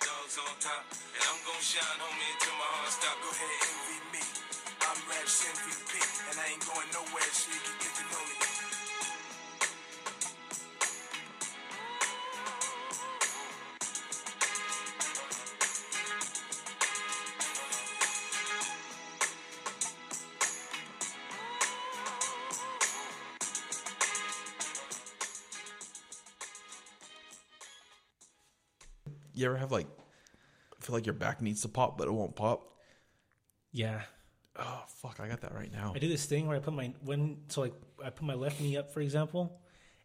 dogs on top. And I'm gon' shine, homie, until my heart stop. Go ahead, envy me. I'm Raps MVP, and I ain't going nowhere, so you can get to know me. You ever have like feel like your back needs to pop, but it won't pop? Yeah. Oh fuck, I got that right now. I do this thing where I put my when so like I put my left knee up, for example,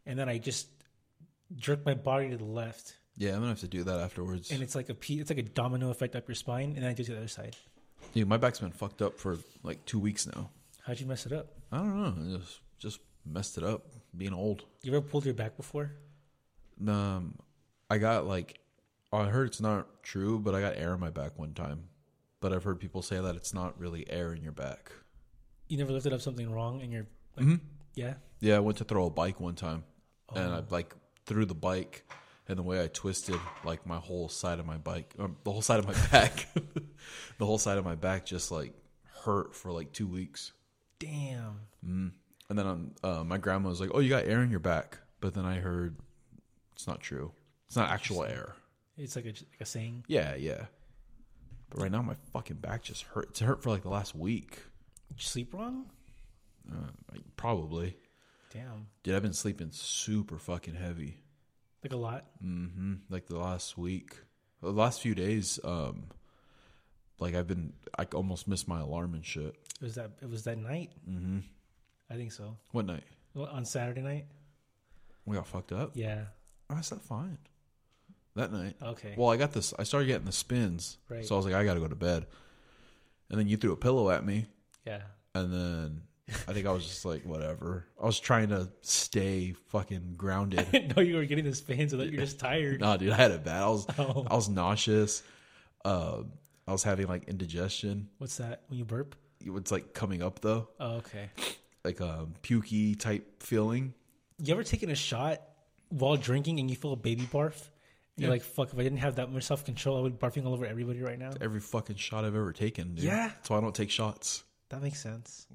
and then I just jerk my body to the left, Yeah, I'm gonna have to do that afterwards. and it's like a it's like a domino effect up your spine, and then I do it to the other side. Dude, my back's been fucked up for like two weeks now. How'd you mess it up? I don't know. I just just messed it up. Being old. You ever pulled your back before? Um, I got like, I heard it's not true, but I got air in my back one time. But I've heard people say that it's not really air in your back. You never lifted up something wrong, and you're like, Mm-hmm. yeah, Yeah, I went to throw a bike one time, and Oh. I like threw the bike, and the way I twisted, like my whole side of my bike, um, the whole side of my back, the whole side of my back just like hurt for like two weeks. damn. And then um, uh, my grandma was like, "Oh, you got air in your back," but then I heard it's not true. It's not actual air. It's like a like a saying. Yeah, yeah. But right now, my fucking back just hurt. It's hurt for like the last week. Did you sleep wrong? Uh, like, probably. Damn, Dude, I've been sleeping super fucking heavy. like a lot. hmm Like the last week, the last few days. Um, like I've been, I almost missed my alarm and shit. It was that it was that night. Mm-hmm. I think so. What night? Well, on Saturday night. We got fucked up. Yeah. I slept fine that night. Okay. Well, I got this. I started getting the spins, Right. so I was like, I got to go to bed. And then you threw a pillow at me, yeah. and then I think I was just like, whatever. I was trying to stay fucking grounded. I didn't know you were getting the spins. so that you're just tired. nah, dude, I had it bad. I was, Oh. I was nauseous. Uh, I was having like indigestion. What's that? When you burp? It's like coming up though, Oh, okay. like a pukey type feeling. You ever taken a shot while drinking and you feel a baby barf? You're Yeah. like, fuck, if I didn't have that much self control, I would be barfing all over everybody right now. Every fucking shot I've ever taken, dude. Yeah. That's why I don't take shots. That makes sense.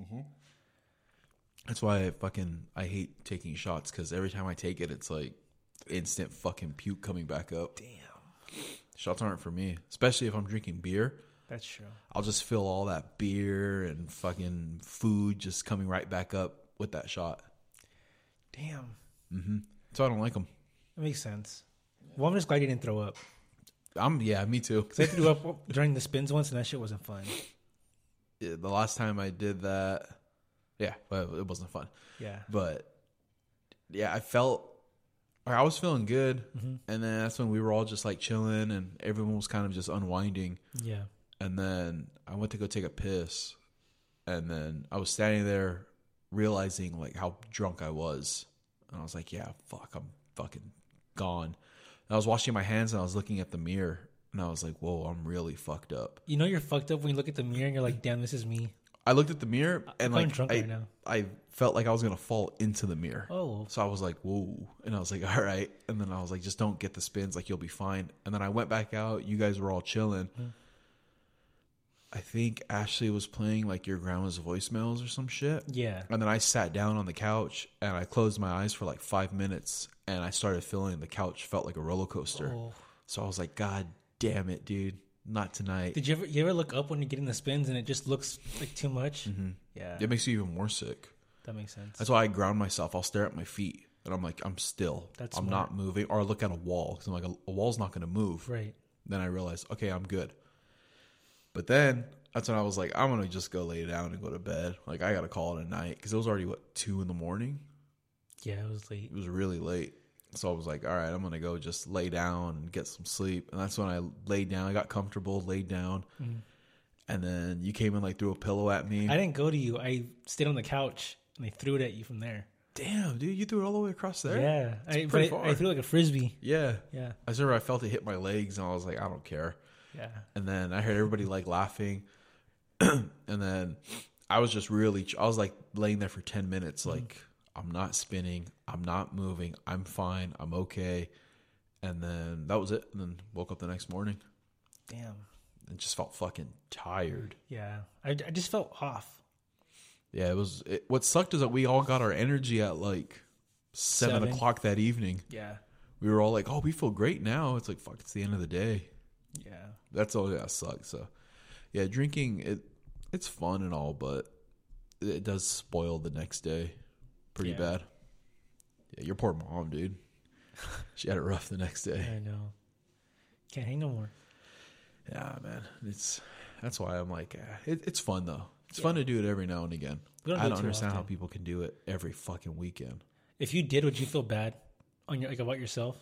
That's why I fucking I hate taking shots because every time I take it, it's like instant fucking puke coming back up. Damn. Shots aren't for me, especially if I'm drinking beer. That's true. I'll just feel all that beer and fucking food just coming right back up with that shot. Damn. Mm-hmm. So I don't like them. That makes sense. Well, I'm just glad you didn't throw up. I'm yeah, me too. Because I threw up during the spins once and that shit wasn't fun. Yeah, The last time I did that, yeah, well, it wasn't fun. Yeah. But yeah, I felt I was feeling good, Mm-hmm. and then that's when we were all just like chilling, and everyone was kind of just unwinding. Yeah. And then I went to go take a piss, and then I was standing there realizing like how drunk I was, and I was like, "Yeah, fuck, I'm fucking gone." I was washing my hands, and I was looking at the mirror, and I was like, "Whoa, I'm really fucked up." You know you're fucked up when you look at the mirror and you're like, damn, this is me. I looked at the mirror, and I'm like drunk I, right now. I felt like I was gonna fall into the mirror. Oh. So I was like, whoa. And I was like, all right. And then I was like, just don't get the spins. Like, you'll be fine. And then I went back out. You guys were all chilling. Hmm. I think Ashley was playing like your grandma's voicemails or some shit. Yeah. And then I sat down on the couch and I closed my eyes for like five minutes and I started feeling the couch felt like a roller coaster. Oh. So I was like, God damn it, dude. Not tonight. Did you ever you ever look up when you're getting the spins and it just looks like too much? Mm-hmm. Yeah. It makes you even more sick. That makes sense. That's why I ground myself. I'll stare at my feet and I'm like, I'm still. That's I'm smart. not moving. Or I look at a wall because I'm like, a, a wall's not going to move. right. Then I realize, okay, I'm good. But then that's when I was like, I'm going to just go lay down and go to bed. Like, I got to call it a night because it was already, what, two in the morning? Yeah, it was late. It was really late. So I was like, all right, I'm going to go just lay down and get some sleep. And that's when I laid down. I got comfortable, laid down. Mm-hmm. And then you came and like threw a pillow at me. I didn't go to you. I stayed on the couch and I threw it at you from there. Damn, dude, you threw it all the way across there? Yeah. I, pretty I, I threw like a frisbee. Yeah. Yeah. I remember I felt it hit my legs and I was like, I don't care. Yeah. And then I heard everybody like laughing. and then I was just really, I was like laying there for 10 minutes, mm-hmm. like, I'm not spinning. I'm not moving. I'm fine. I'm okay. and then that was it. And then woke up the next morning Damn. and just felt fucking tired. Yeah. I, I just felt off. Yeah, it was. It, what sucked is that we all got our energy at like seven, Seven. o'clock that evening. Yeah. We were all like, "Oh, we feel great now." It's like, "Fuck, it's the end of the day." Yeah. That's all that sucks. So, yeah, drinking it it's fun and all, but it does spoil the next day pretty Yeah. bad. Yeah, your poor mom, dude. she had it rough the next day. I know. Can't hang no more. Yeah, man. It's that's why I'm like, eh, it, it's fun though. It's fun to do it every now and again. Don't I do don't understand how people can do it every fucking weekend. If you did, would you feel bad on your like about yourself?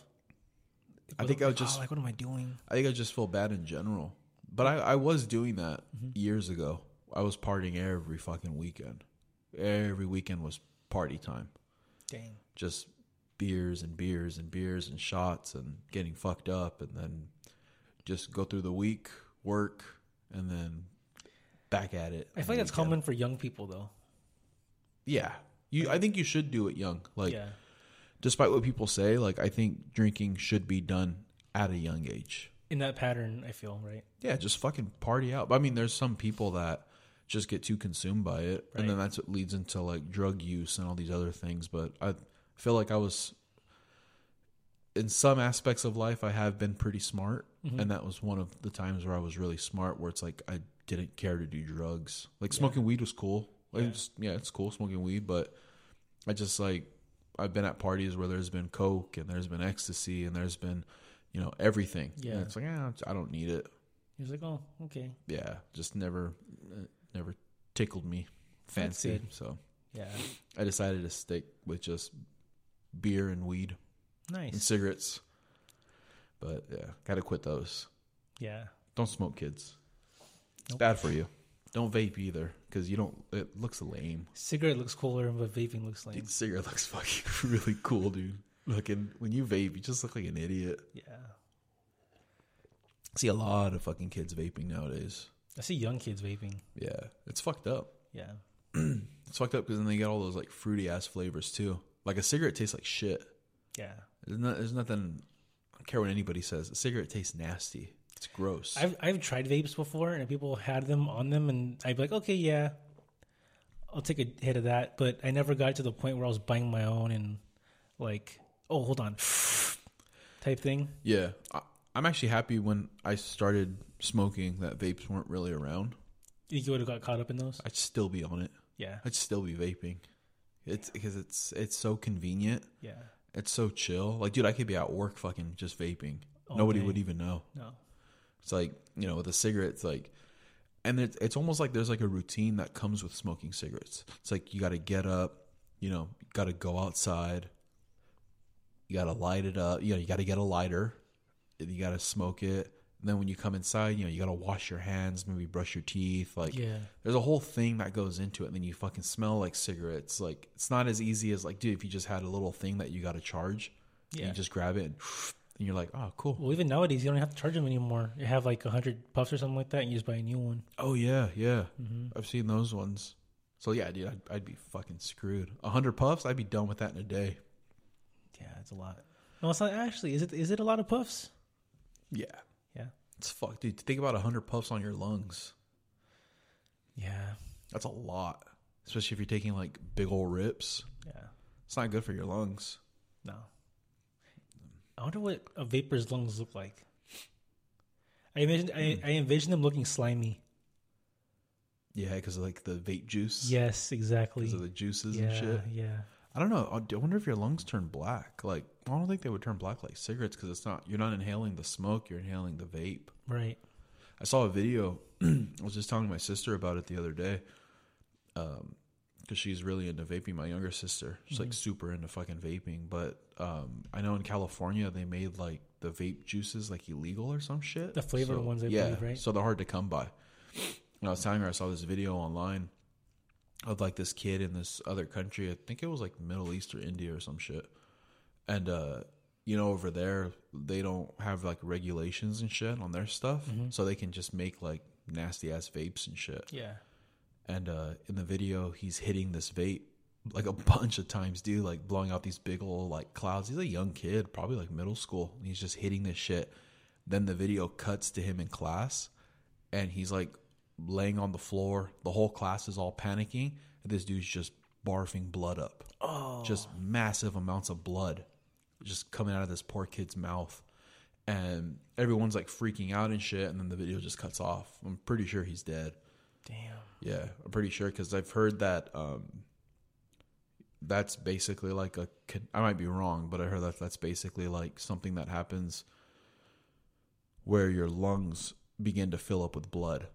I think I would just oh, like, what am I doing? I think I just feel bad in general. But I, I was doing that Mm-hmm. years ago. I was partying every fucking weekend. Every weekend was party time. Dang. Just beers and beers and beers and shots and getting fucked up and then just go through the week, work, and then back at it. I feel like that's common for young people though. Yeah. You I think you should do it young. Like yeah. despite what people say, like I think drinking should be done at a young age. In that pattern, I feel right. Yeah, just fucking party out. I mean, there's some people that just get too consumed by it, and then that's what leads into like drug use and all these other things. But I feel like I was, in some aspects of life, I have been pretty smart, and that was one of the times where I was really smart, where it's like I didn't care to do drugs. Like smoking weed was cool. Like, Yeah. it's- yeah, it's cool smoking weed, but I just like I've been at parties where there's been coke and there's been ecstasy and there's been, you know, everything. Yeah. and it's like yeah, I don't need it He's like, oh, okay. yeah, just never, uh, never tickled me fancy. So Yeah. I decided to stick with just beer and weed nice and cigarettes. But yeah, gotta quit those. Yeah. Don't smoke, kids. It's Nope. bad for you. Don't vape either, because you don't. It looks lame. Cigarette looks cooler, but vaping looks lame. Dude, cigarette looks fucking really cool, dude. Looking when you vape, you just look like an idiot. Yeah. I see a lot of fucking kids vaping nowadays. I see young kids vaping. Yeah, it's fucked up. Yeah. It's fucked up because then they get all those like fruity ass flavors too. Like a cigarette tastes like shit. Yeah. There's, not, there's nothing. I don't care what anybody says. A cigarette tastes nasty. It's gross. I've I've tried vapes before, and people had them on them, and I'd be like, okay, yeah, I'll take a hit of that. But I never got to the point where I was buying my own and like, oh, hold on, type thing. yeah, I, I'm actually happy when I started smoking that vapes weren't really around. You would have got caught up in those. I'd still be on it. Yeah. I'd still be vaping. It's because it's it's so convenient. Yeah. It's so chill. Like, dude, I could be at work fucking just vaping. All Nobody day. would even know. No. It's like you know, with a cigarette, it's like, and it's it's almost like there's like a routine that comes with smoking cigarettes. It's like you got to get up, you know, got to go outside, you got to light it up. You know, you got to get a lighter, you got to smoke it. And then when you come inside, you know, you got to wash your hands, maybe brush your teeth. Like, Yeah. there's a whole thing that goes into it. And then you fucking smell like cigarettes. Like, it's not as easy as like, dude, if you just had a little thing that you got to charge, Yeah. you just grab it and, and you're like, oh, cool. Well, even nowadays, you don't have to charge them anymore. You have like a hundred puffs or something like that, and you just buy a new one. Oh yeah, yeah. Mm-hmm. I've seen those ones. So yeah, dude, I'd, I'd be fucking screwed. A hundred puffs, I'd be done with that in a day. Yeah, it's a lot. No, it's not actually. Is it? Is it a lot of puffs? Yeah, Yeah. it's fuck, dude. Think about a hundred puffs on your lungs. Yeah. That's a lot, especially if you're taking like big old rips. Yeah. It's not good for your lungs. No. I wonder what a vapor's lungs look like. I envision I, hmm. I envision them looking slimy. Yeah, because of like the vape juice. Yes, exactly. because of the juices yeah, and shit. yeah. I don't know. I wonder if your lungs turn black. Like, I don't think they would turn black like cigarettes because it's not. You're not inhaling the smoke. You're inhaling the vape. Right. I saw a video. I was just telling my sister about it the other day. Um, because she's really into vaping. My younger sister, she's like super into fucking vaping. But um, I know in California they made like the vape juices like illegal or some shit. The flavored ones, I yeah, believe, right? So they're hard to come by. And I was telling her I saw this video online of like this kid in this other country. I think it was like Middle East or India or some shit. And uh, you know, over there they don't have like regulations and shit on their stuff, Mm-hmm. so they can just make like nasty ass vapes and shit. Yeah. And uh, in the video, he's hitting this vape like a bunch of times, dude, like blowing out these big old like clouds. He's a young kid, probably like middle school. He's just hitting this shit. Then the video cuts to him in class and he's like laying on the floor. The whole class is all panicking. And this dude's just barfing blood up. Oh. Just massive amounts of blood just coming out of this poor kid's mouth. And everyone's like freaking out and shit. And then the video just cuts off. I'm pretty sure he's dead. Damn. Yeah, I'm pretty sure because I've heard that um, that's basically like a. I might be wrong, but I heard that that's basically like something that happens where your lungs begin to fill up with blood.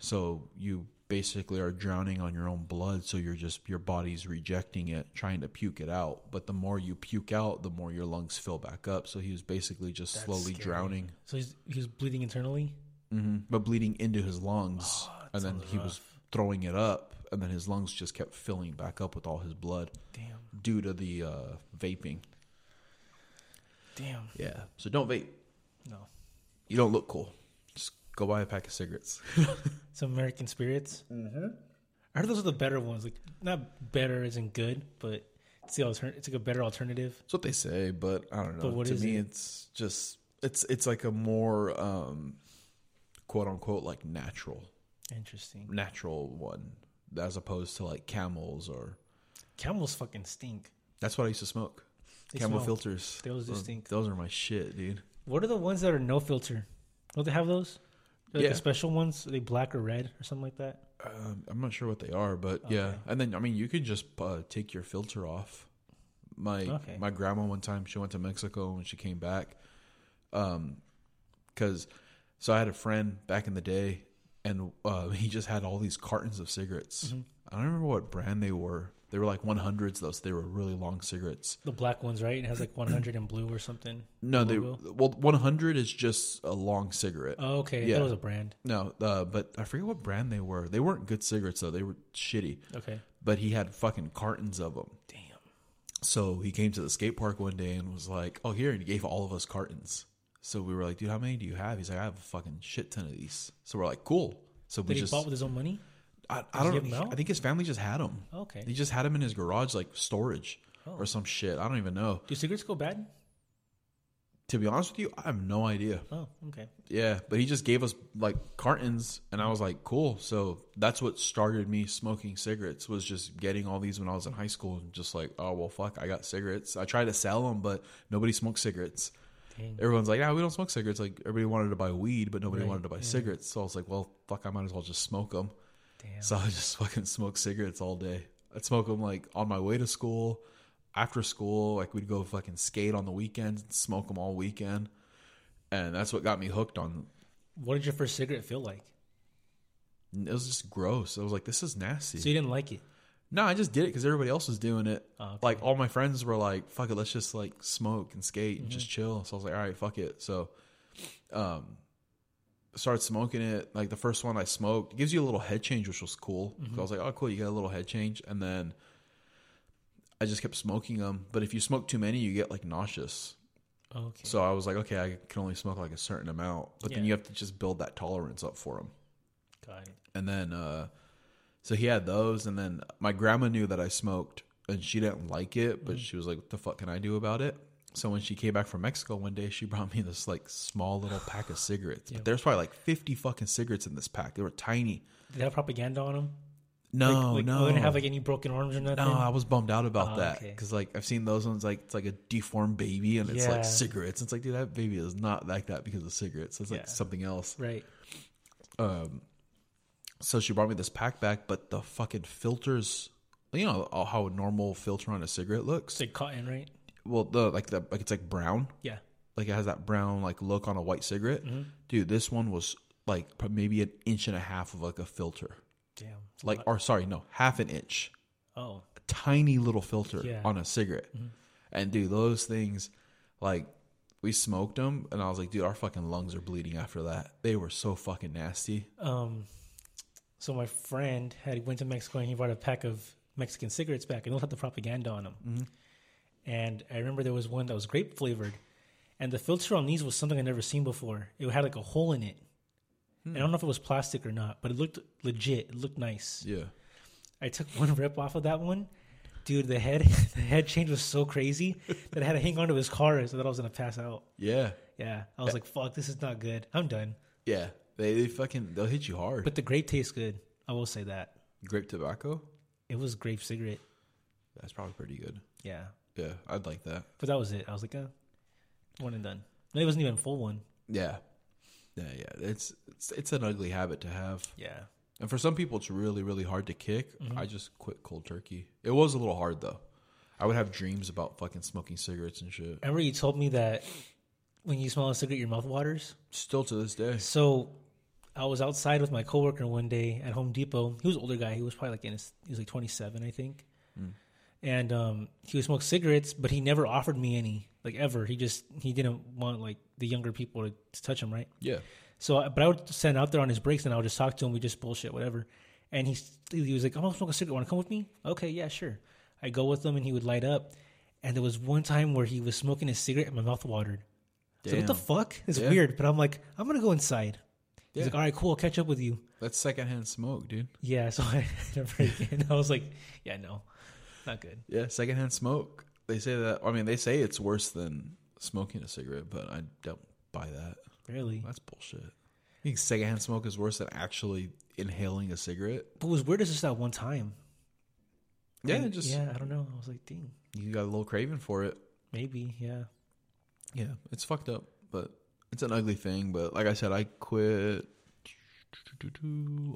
So you basically are drowning on your own blood. So you're just your body's rejecting it, trying to puke it out. But the more you puke out, the more your lungs fill back up. So he was basically just That's slowly scary. drowning, So he's he's bleeding internally. hmm but bleeding into his lungs, and then he was throwing it up, and then his lungs just kept filling back up with all his blood Damn. due to the uh, vaping. Damn. Yeah. So don't vape. No. You don't look cool. Just go buy a pack of cigarettes. Some American spirits. Mm-hmm. I heard those are the better ones. Like not better isn't good, but it's the altern- It's like a better alternative. That's what they say, but I don't know. But what to is me, it? it's just it's it's like a more um, quote unquote like natural Interesting. natural one as opposed to like camels or Camels fucking stink. that's what I used to smoke. They Camel smell- filters. those do Those- stink. Those are my shit, dude. What are the ones that are no filter? Don't they have those? Like Yeah. the special ones? Are they black or red or something like that? Um, I'm not sure what they are, but yeah. And then I mean, you could just uh, take your filter off. My Okay. my grandma one time she went to Mexico and she came back, um, because so I had a friend back in the day, and uh, he just had all these cartons of cigarettes. Mm-hmm. I don't remember what brand they were. They were like 100s though, so they were really long cigarettes. The black ones, right? It has like 100 in blue or something. No, they Logo? well 100 is just a long cigarette. Oh, okay. Yeah. That was a brand. No, uh, but I forget what brand they were. They weren't good cigarettes though. They were shitty. Okay. But he had fucking cartons of them. Damn. So he came to the skate park one day and was like, "Oh, here," and he gave all of us cartons. So we were like, "Dude, how many do you have?" He's like, "I have a fucking shit ton of these." So we're like, "Cool." So we Did he just, bought with his own money? I, I don't know. I think his family just had them. Okay. He just had them in his garage, like storage Oh. or some shit. I don't even know. Do cigarettes go bad? To be honest with you, I have no idea. Oh, okay. Yeah, but he just gave us like cartons, and I was like, "Cool." So that's what started me smoking cigarettes. Was just getting all these when I was in high school, and just like, "Oh well, fuck, I got cigarettes." I tried to sell them, but nobody smoked cigarettes. Dang. Everyone's like, "Yeah, we don't smoke cigarettes." Like everybody wanted to buy weed, but nobody Right, wanted to buy yeah. cigarettes. So I was like, "Well, fuck, I might as well just smoke them." Damn. So I just fucking smoke cigarettes all day. I'd smoke them like on my way to school, after school. Like we'd go fucking skate on the weekends, and smoke them all weekend, and that's what got me hooked on What did your first cigarette feel like? It was just gross. I was like, this is nasty. So you didn't like it? no, I just did it because everybody else was doing it. Oh, okay. Like all my friends were like, fuck it, let's just like smoke and skate and just Mm-hmm. chill. So I was like, all right, fuck it. So, um, started smoking it. Like the first one I smoked, it gives you a little head change, which was cool. Mm-hmm. So I was like, oh, cool, you got a little head change. And then I just kept smoking them. But if you smoke too many, you get like nauseous. Okay. So I was like, okay, I can only smoke like a certain amount. But then you have to just build that tolerance up for them. Got it. And then, uh, so he had those, and then my grandma knew that I smoked, and she didn't like it, but she was like, "What the fuck can I do about it?" So when she came back from Mexico one day, she brought me this like small little pack of cigarettes. But there's probably like 50 fucking cigarettes in this pack. They were tiny. Did they have propaganda on them? No, like, like, no, they didn't have like any broken arms or nothing. no. I was bummed out about Oh, that okay. because like I've seen those ones like it's like a deformed baby, and it's Yeah. like cigarettes. It's like, dude, that baby is not like that because of cigarettes. It's like Yeah. something else. Right. um so she brought me this pack back but the fucking filters you know how a normal filter on a cigarette looks It's like cotton, right? Well the like the like it's like brown Yeah. like it has that brown like look on a white cigarette Mm-hmm. dude this one was like maybe an inch and a half of like a filter Damn. Like lot. or sorry no half an inch oh, a tiny little filter Yeah. on a cigarette and dude those things like we smoked them and i was like dude our fucking lungs are bleeding after that they were so fucking nasty um, so my friend had went to Mexico and he brought a pack of Mexican cigarettes back, and those had the propaganda on them. Mm-hmm. And I remember there was one that was grape flavored, and the filter on these was something I never seen before. It had like a hole in it. And I hmm. don't know if it was plastic or not, but it looked legit. It looked nice. yeah I took one rip off of that one, Dude, the head the head change was so crazy that I had to hang on to his car so that I was gonna pass out. Yeah, Yeah, I was like, "Fuck, this is not good. I'm done." yeah. They, they fucking they'll hit you hard. But the grape tastes good. I will say that grape tobacco, it was grape cigarette. that's probably pretty good. Yeah, Yeah, I'd like that. but that was it. I was like, uh, one and done. And it wasn't even a full one. Yeah, yeah, yeah. It's it's it's an ugly habit to have, Yeah, and for some people, it's really really hard to kick. Mm-hmm. I just quit cold turkey. It was a little hard though. I would have dreams about fucking smoking cigarettes and shit. remember you told me that when you smell a cigarette, your mouth waters. Still to this day. So I was outside with my coworker one day at Home Depot. He was an older guy. He was probably like in his, he was like 27, I think. And um, he would smoke cigarettes, but he never offered me any, like ever. He just he didn't want like the younger people to, to touch him, right? Yeah. So, but I would stand out there on his breaks and I would just talk to him. We just bullshit, whatever. And he he was like, "I'm gonna smoke a cigarette. Want to come with me?" Okay, yeah, sure. I go with him, and he would light up. And there was one time where he was smoking a cigarette, and my mouth watered. So what the fuck? It's Yeah. weird, but I'm like, I'm gonna go inside. He's like, all right, cool, I'll catch up with you. That's secondhand smoke, dude. Yeah, so I never again. I was like, yeah, no, not good. Yeah, secondhand smoke. They say that. I mean, they say it's worse than smoking a cigarette, but I don't buy that. Really. That's bullshit. You think secondhand smoke is worse than actually inhaling a cigarette? But it was weird as just that one time. Yeah, just yeah, I don't know. I was like, dang, you got a little craving for it. maybe, yeah. Yeah, it's fucked up, but it's an ugly thing. But like I said, I quit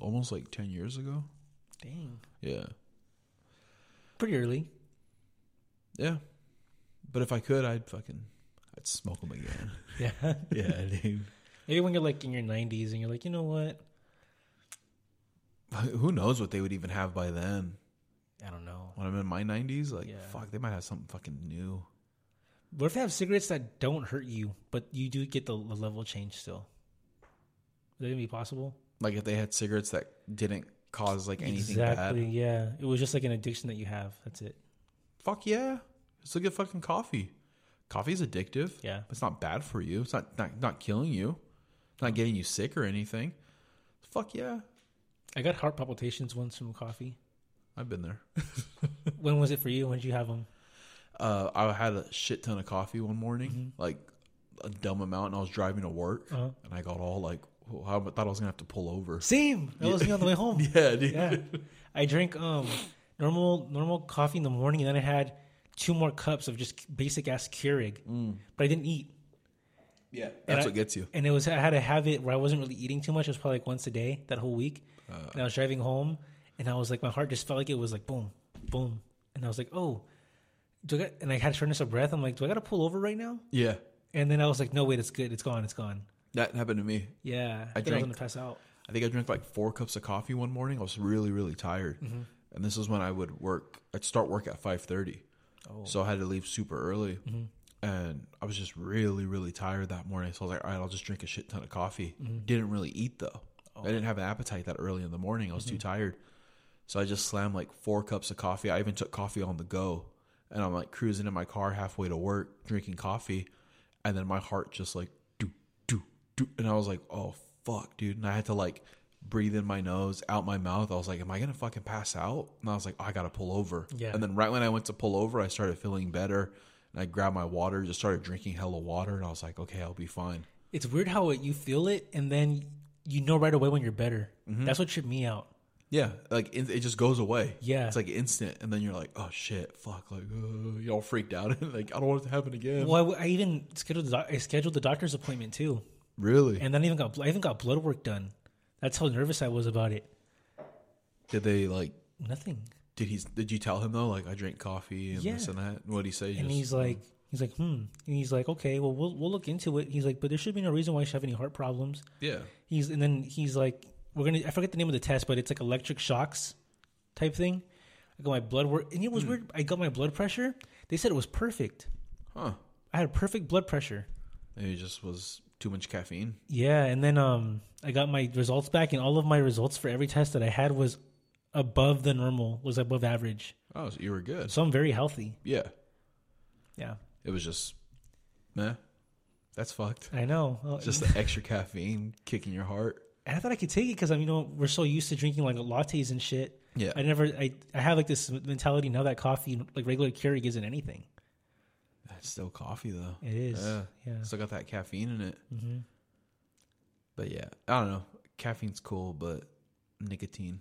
almost like ten years ago. Dang, Yeah, pretty early. yeah. But if I could, I'd fucking, I'd smoke them again. Yeah. yeah, dude. Maybe when you're like in your 90s and you're like, you know what? Who knows what they would even have by then? I don't know. When I'm in my 90s, like Yeah. fuck, they might have something fucking new. What if they have cigarettes that don't hurt you, but you do get the, the level change still? Is that gonna be possible? Like if they had cigarettes that didn't cause like anything exactly. bad. Yeah. It was just like an addiction that you have. That's it. Fuck yeah. Just look at fucking coffee. Coffee's addictive. Yeah. It's not bad for you. It's not not, not killing you. It's not getting you sick or anything. Fuck yeah. I got heart palpitations once from coffee. I've been there. when was it for you? When did you have them? Uh, I had a shit ton of coffee one morning, like a dumb amount, and I was driving to work, Uh-huh. and I got all like, I thought I was gonna have to pull over. Same. That was me on the way home. Yeah, dude. yeah. I drank um normal normal coffee in the morning, and then I had two more cups of just basic ass Keurig, but I didn't eat. Yeah, that's I- what gets you. And it was I had a habit where I wasn't really eating too much. It was probably like once a day that whole week. and I was driving home, and I was like, my heart just felt like it was like boom, boom, and I was like, oh, do I got, and I had shortness of breath. I'm like, do I got to pull over right now? Yeah, And then I was like, no, wait, it's good, it's gone, it's gone. That happened to me. Yeah, I was drank- gonna pass out. I think I drank like four cups of coffee one morning. I was really, really tired, mm-hmm. and this is when I would work. I'd start work at five thirty, Oh. so I had to leave super early, mm-hmm. and I was just really, really tired that morning. So I was like, all right, I'll just drink a shit ton of coffee. Mm-hmm. Didn't really eat though. Oh. I didn't have an appetite that early in the morning. I was too tired, so I just slammed like four cups of coffee. I even took coffee on the go, and I'm like cruising in my car halfway to work, drinking coffee, and then my heart just like and I was like, oh fuck, dude, and I had to like breathe in my nose, out my mouth. I was like, am I gonna fucking pass out? And I was like, oh, I gotta pull over. Yeah. And then right when I went to pull over, I started feeling better, and I grabbed my water, just started drinking hella water, and I was like, okay, I'll be fine. It's weird how you feel it, and then you know right away when you're better. Mm-hmm. That's what tripped me out. Yeah, like it, it just goes away. Yeah. it's like instant, and then you're like, oh shit, fuck, like uh, you're all freaked out, like I don't want it to happen again. Well, I, I even scheduled the doc- I scheduled the doctor's appointment too, Really? and then I even got I even got blood work done. That's how nervous I was about it. did they like? Nothing. Did he? Did you tell him though? Like I drink coffee and this and that. What did he say? And Just- he's like, he's like, hmm. And he's like, okay, well, we'll we'll look into it. He's like, but there should be no reason why you should have any heart problems. yeah, He's and then he's like, we're gonna. I forget the name of the test, but it's like electric shocks type thing. I got my blood work, and it was weird. I got my blood pressure. They said it was perfect. huh? I had perfect blood pressure. Maybe it just was too much caffeine. Yeah, and then um, I got my results back, and all of my results for every test that I had was above the normal, was above average. Oh, so you were good. So I'm very healthy. Yeah, Yeah, it was just, meh. That's fucked. I know. Well, Just the extra caffeine kicking your heart. and I thought I could take it because I'm, you know, we're so used to drinking like lattes and shit. Yeah. I never. I I have like this mentality now that coffee, like regular Keurig, isn't anything. It's still coffee though. It is. Yeah. Yeah. Still got that caffeine in it. hmm But yeah, I don't know. Caffeine's cool, but nicotine.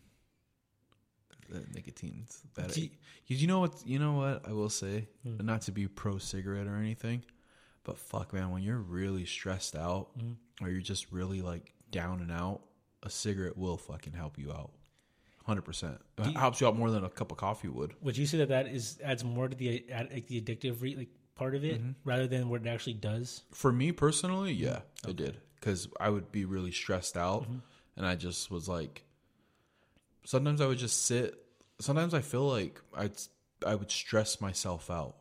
The nicotine's that. Do you- you, you know what? You know what I will say. Hmm. Not to be pro cigarette or anything, but fuck, man, when you're really stressed out Mhm. or you're just really like down and out, a cigarette will fucking help you out. Hundred percent. It helps you out more than a cup of coffee would. Would you say that that is adds more to the like the addictive re, like part of it Mm-hmm. rather than what it actually does? For me personally, yeah, it did because I would be really stressed out, and I just was like, sometimes I would just sit. Sometimes I feel like I'd I would stress myself out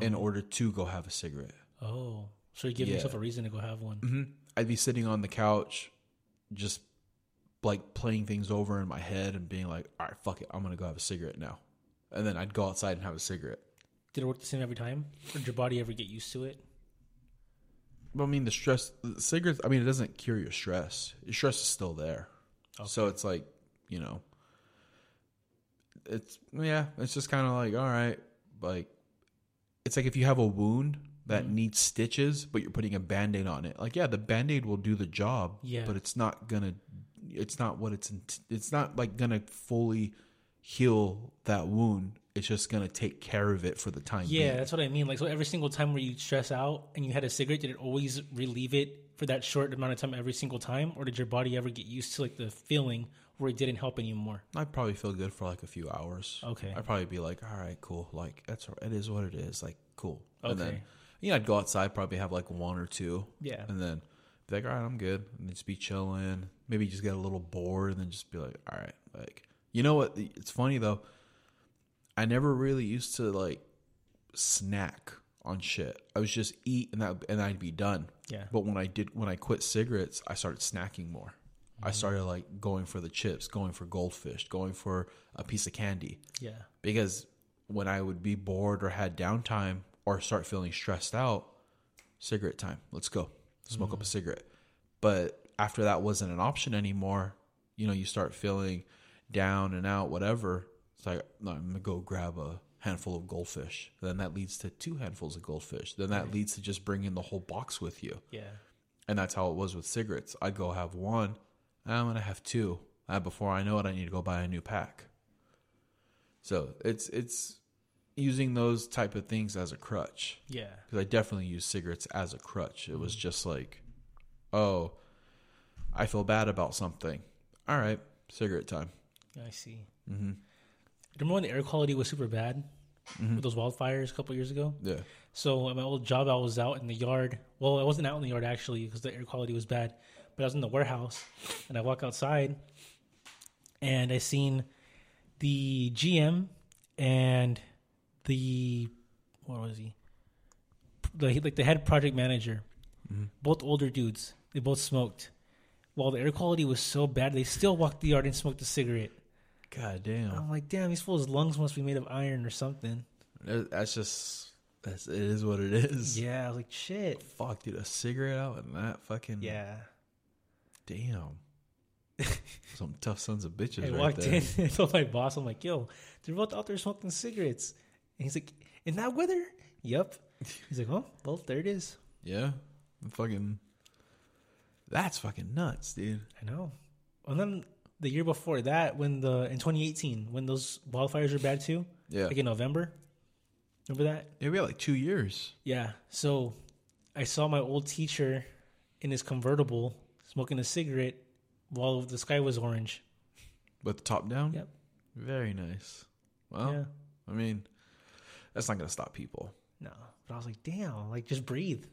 in order to go have a cigarette. oh, so you give Yeah. yourself a reason to go have one. hmm I'd be sitting on the couch, just like playing things over in my head and being like, "All right, fuck it, I'm gonna go have a cigarette now," and then I'd go outside and have a cigarette. Did it work the same every time, or did your body ever get used to it? Well, I mean, the stress, the cigarettes. I mean, it doesn't cure your stress. Your stress is still there. So it's like, you know, it's yeah, it's just kind of like, all right, like, it's like if you have a wound that mm-hmm. needs stitches, but you're putting a band-aid on it. Like, yeah, the band-aid will do the job, Yeah. but it's not gonna, it's not what it's, it's not like gonna fully heal that wound. It's just gonna take care of it for the time. Yeah, being. that's what I mean. Like, so every single time where you stress out and you had a cigarette, did it always relieve it for that short amount of time every single time, or did your body ever get used to like the feeling where it didn't help anymore? I'd probably feel good for like a few hours. Okay. I'd probably be like, all right, cool. Like that's it is what it is. Like cool. And then Okay. you know, I'd go outside, probably have like one or two, Yeah. and then be like, all right, I'm good, and just be chilling. Maybe just get a little bored, and then just be like, all right, like you know what? It's funny though. I never really used to like snack on shit. I was just eat and that and I'd be done. Yeah. But when I did when I quit cigarettes, I started snacking more. I mm-hmm. started like going for the chips, going for goldfish, going for a piece of candy. Yeah. Because when I would be bored or had downtime or start feeling stressed out, cigarette time. Let's go. Smoke up a mm-hmm. cigarette. But after that wasn't an option anymore, you know, you start feeling down and out, whatever. It's like, no, I'm going to go grab a handful of goldfish. Then that leads to two handfuls of goldfish. Then that leads to just bringing the whole box with you. Yeah. And that's how it was with cigarettes. I'd go have one, and I'm gonna have two. Uh, before I know it, I need to go buy a new pack. So it's it's using those type of things as a crutch Yeah. because I definitely use cigarettes as a crutch. It was just like, oh, I feel bad about something. All right, cigarette time. I see. Mm-hmm. Remember when the air quality was super bad with those wildfires a couple years ago? Yeah, So at my old job, I was out in the yard. Well, I wasn't out in the yard actually because the air quality was bad, but I was in the warehouse, and I walk outside, and I seen the GM and the what was he? The like the head project manager, both older dudes. They both smoked. While the air quality was so bad, they still walked the yard and smoked a cigarette. God damn. I'm like, damn, these fools' lungs must be made of iron or something. That's just that's it is what it is. Yeah, I was like, shit. Fuck, dude, a cigarette out and that fucking Yeah. Damn. Some tough sons of bitches I right walked there. in and told my boss, I'm like, yo, they're both out there smoking cigarettes. And he's like, in that weather? Yep. He's like, oh, well, there it is. Yeah. Fucking That's fucking nuts, dude. I know. And then the year before that, when the, in 2018, when those wildfires were bad too, Yeah. like in November. Remember that? Yeah, we had like two years. Yeah. So I saw my old teacher in his convertible smoking a cigarette while the sky was orange. With the top down? Yep. Very nice. Well, Yeah. I mean, that's not gonna stop people. No. But I was like, damn, like just breathe.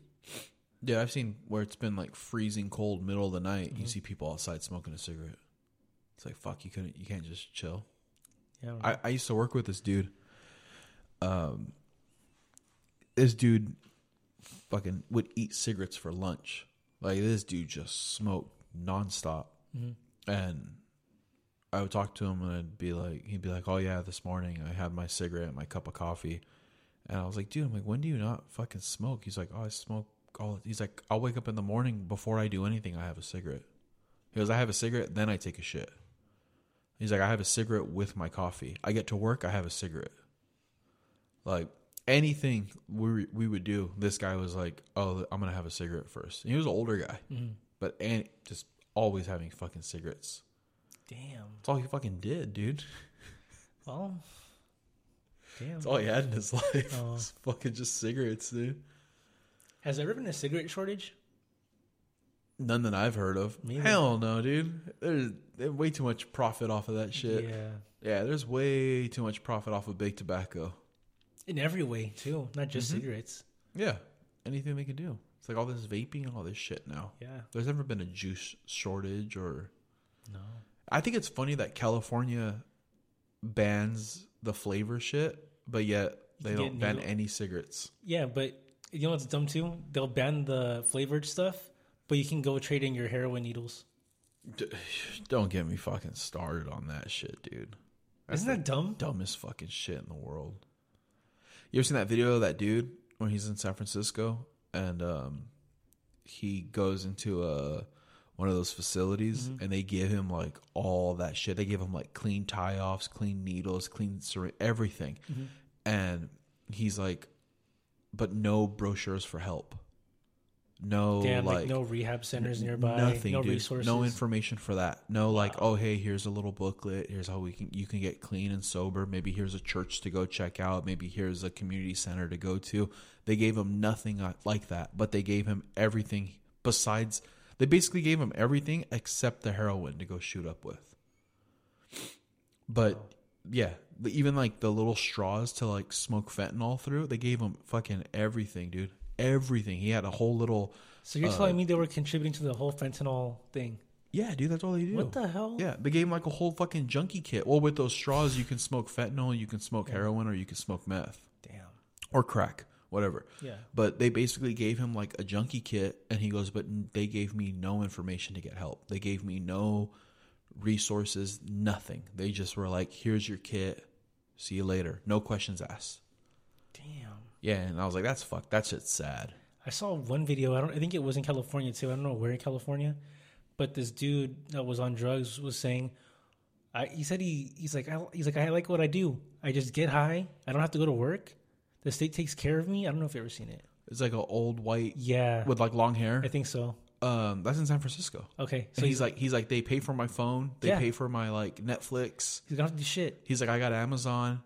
Yeah, I've seen where it's been like freezing cold, middle of the night. You mm-hmm. see people outside smoking a cigarette. It's like fuck, you couldn't, you can't just chill. Yeah. I, I used to work with this dude. Um, this dude fucking would eat cigarettes for lunch. Like this dude just smoked nonstop. And I would talk to him and I'd be like, he'd be like, "Oh yeah, this morning I had my cigarette, and my cup of coffee." And I was like, "Dude, I'm like, when do you not fucking smoke?" He's like, "Oh, I smoke all." He's like, "I'll wake up in the morning before I do anything. I have a cigarette." He goes, "I have a cigarette, then I take a shit." He's like, I have a cigarette with my coffee. I get to work, I have a cigarette. Like anything we we would do, this guy was like, "Oh, I'm gonna have a cigarette first. And he was an older guy, mm-hmm. but and just always having fucking cigarettes. Damn. That's all he fucking did, dude. Well. Damn. That's all he had in his life. Oh. fucking just cigarettes, dude. Has there ever been a cigarette shortage? None that I've heard of. Me. Hell no, dude. There's, way too much profit off of that shit. Yeah. Yeah, there's way too much profit off of big tobacco. In every way too, not just Mm-hmm. cigarettes. Yeah, anything they can do. It's like all this vaping and all this shit now. Yeah. There's never been a juice shortage or. No. I think it's funny that California bans the flavor shit, but yet they don't ban new- any cigarettes. Yeah, but you know what's dumb too? They'll ban the flavored stuff, but you can go trade in your heroin needles. D- Don't get me fucking started on that shit, dude. That's Isn't that dumb? dumbest fucking shit in the world. You ever seen that video of that dude when he's in San Francisco and um, he goes into a one of those facilities Mm-hmm. and they give him like all that shit. They give him like clean tie offs, clean needles, clean syringe, everything, Mm-hmm. and he's like, but no brochures for help. No, Damn, like, like no rehab centers nearby, Nothing, no dude. resources. No information for that. No, like, oh hey, here's a little booklet. Here's how we can you can get clean and sober. Maybe here's a church to go check out. Maybe here's a community center to go to. They gave him nothing uh, like that, but they gave him everything besides. They basically gave him everything except the heroin to go shoot up with. But yeah, even like the little straws to like smoke fentanyl through, they gave him fucking everything, dude. Everything. He had a whole little. So you're uh, telling me they were contributing to the whole fentanyl thing? Yeah, dude, that's all they do. What the hell? Yeah, they gave him like a whole fucking junkie kit. Well, with those straws, you can smoke fentanyl, you can smoke heroin, or you can smoke meth Damn. or crack, whatever. Yeah. But they basically gave him like a junkie kit, and he goes, "But they gave me no information to get help. They gave me no resources, nothing. They just were like, here's your kit. See you later. No questions asked." Damn. Yeah, and I was like, "That's fuck. That shit's sad." I saw one video. I don't. I think it was in California too. I don't know where in California, but this dude that was on drugs was saying, I, he said he he's like I, he's like I like what I do. I just get high. I don't have to go to work. The state takes care of me. I don't know if you've ever seen it. It's like an old white Yeah, with like long hair. I think so. Um, that's in San Francisco. Okay, So so he's like, he's like, they pay for my phone, they Yeah. pay for my like Netflix. he's gonna have to do shit. He's like, I got Amazon,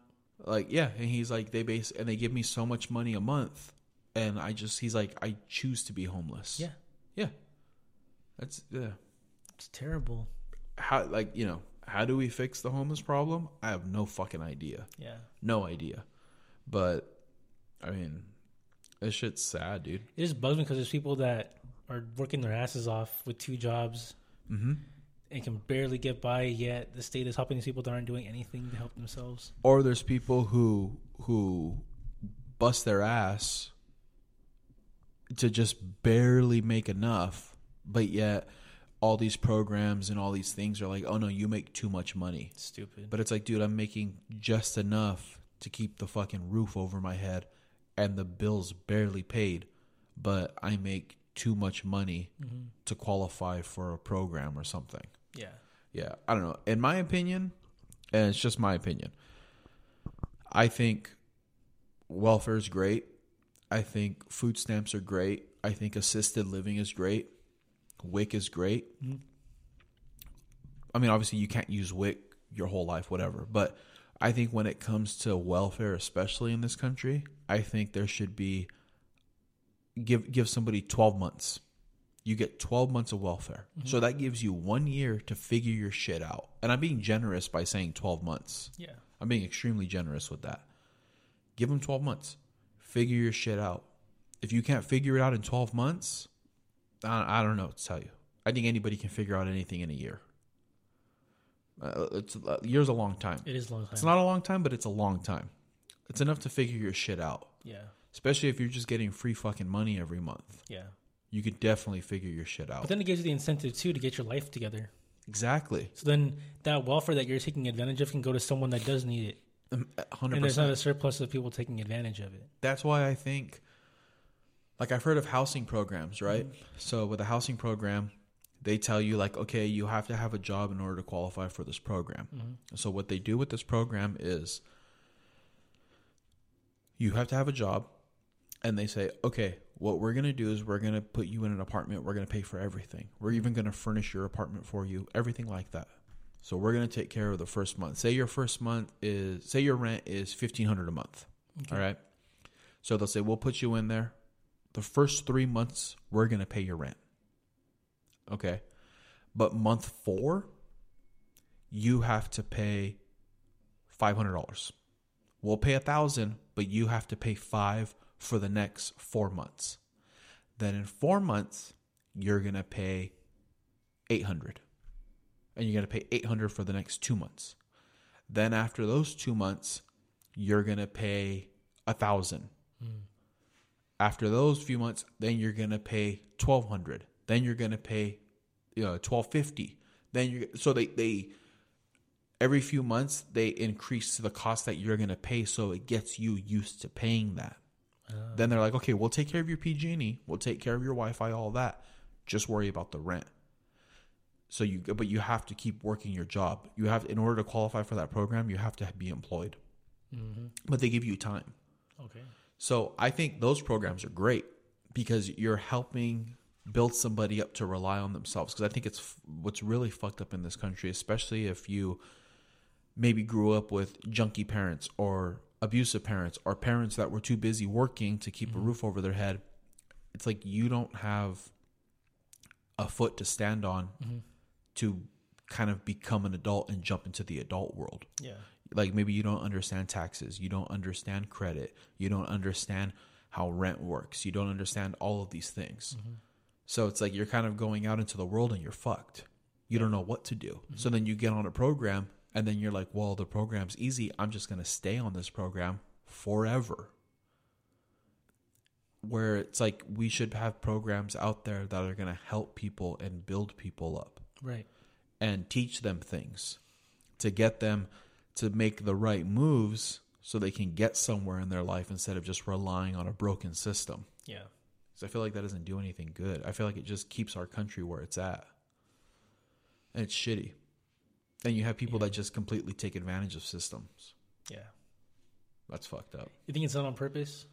like yeah, and he's like, they base and they give me so much money a month, and I just, he's like, I choose to be homeless. Yeah, yeah, that's yeah. it's terrible. How like you know how do we fix the homeless problem? I have no fucking idea, Yeah, no idea, but I mean, this shit's sad, dude. it just bugs me because there's people that are working their asses off with two jobs Mm-hmm. And can barely get by. Yet the state is helping these people that aren't doing anything to help themselves. Or there's people who who bust their ass to just barely make enough, but yet all these programs and all these things are like, oh no, you make too much money. Stupid. But it's like, dude, I'm making just enough to keep the fucking roof over my head and the bills barely paid, but I make too much money mm-hmm. to qualify for a program or something. Yeah. Yeah, I don't know. In my opinion, and it's just my opinion, I think welfare is great. I think food stamps are great. I think assisted living is great. WIC is great. Mm-hmm. I mean, obviously, you can't use WIC your whole life, whatever. But I think when it comes to welfare, especially in this country, I think there should be give give somebody twelve months you get 12 months of welfare. So that gives you one year to figure your shit out. And I'm being generous by saying 12 months. Yeah. I'm being extremely generous with that. Give them 12 months. Figure your shit out. If you can't figure it out in 12 months, I, I don't know to tell you. I think anybody can figure out anything in a year. Uh, it's a year's a long time. It is a long time. It's not a long time, but it's a long time. It's enough to figure your shit out. Yeah. Especially if you're just getting free fucking money every month. Yeah. You could definitely figure your shit out. But then it gives you the incentive too to get your life together. Exactly. So then that welfare that you're taking advantage of can go to someone that does need it. Um, Hundred And there's not a surplus of people taking advantage of it. That's why I think, like I've heard of housing programs, right? Mm-hmm. So with a housing program, they tell you like, okay, you have to have a job in order to qualify for this program. So what they do with this program is you have to have a job and they say, okay, what we're going to do is we're going to put you in an apartment. We're going to pay for everything. We're even going to furnish your apartment for you, everything like that. So we're going to take care of the first month. Say your first month is, say your rent is 1500 a month. All right. So they'll say, we'll put you in there. The first three months, we're going to pay your rent. Okay. But month four, you have to pay $500. We'll pay a thousand, but you have to pay five for the next four months. Then in four months, you're gonna pay eight hundred, and you're gonna pay eight hundred for the next two months. Then after those two months, you're gonna pay a thousand. Hmm. After those few months, then you're gonna pay twelve hundred. Then you're gonna pay, you know, twelve fifty. Then you so they they every few months they increase the cost that you're going to pay so it gets you used to paying that then they're like okay we'll take care of your pg&e we'll take care of your wi-fi all that. Just worry about the rent. So you but you have to keep working your job. You have in order to qualify for that program you have to be employed. Mm-hmm. But they give you time. Okay. so I think those programs are great because you're helping build somebody up to rely on themselves. Because I think it's what's really fucked up in this country, especially if you maybe grew up with junkie parents or abusive parents or parents that were too busy working to keep a mm-hmm. roof over their head. It's like you don't have a foot to stand on mm-hmm. to kind of become an adult and jump into the adult world. Yeah. like maybe you don't understand taxes you don't understand credit you don't understand how rent works you don't understand all of these things. Mm-hmm. So it's like you're kind of going out into the world and you're fucked. You don't know what to do. So then you get on a program and then you're like well the program's easy i'm just going to stay on this program forever where it's like we should have programs out there that are going to help people and build people up Right. and teach them things to get them to make the right moves so they can get somewhere in their life instead of just relying on a broken system. Yeah. So I feel like that doesn't do anything good. I feel like it just keeps our country where it's at. And it's shitty. And you have people that just completely take advantage of systems. Yeah. That's fucked up. You think it's done on purpose?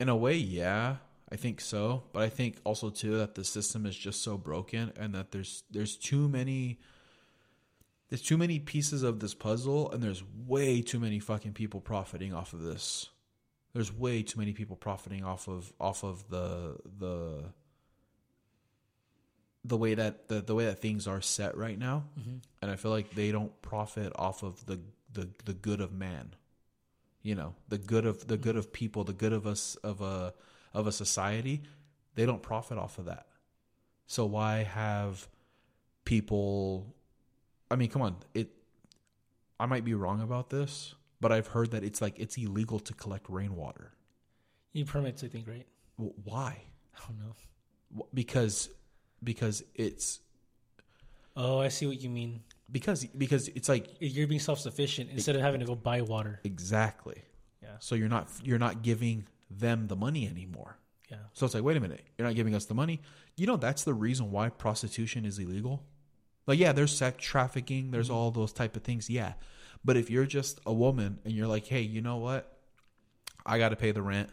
In a way, yeah, I think so. But I think also too that the system is just so broken and that there's there's too many there's too many pieces of this puzzle and there's way too many fucking people profiting off of this. There's way too many people profiting off of off of the the the way that the, the way that things are set right now. Mm-hmm. And I feel like they don't profit off of the the the good of man you know the good of the good mm-hmm. of people the good of us of a of a society they don't profit off of that so why have people i mean come on it i might be wrong about this but i've heard that it's like it's illegal to collect rainwater You need permits, I think, right? Why I don't know. Because because it's Oh, I see what you mean. because because it's like You're being self sufficient instead of having to go buy water. exactly Yeah. so you're not you're not giving them the money anymore Yeah. So it's like, wait a minute, you're not giving us the money. You know, that's the reason why prostitution is illegal. Like, yeah, there's sex trafficking, there's mm-hmm. all those type of things, yeah. But if you're just a woman and you're like, hey, you know what? I got to pay the rent.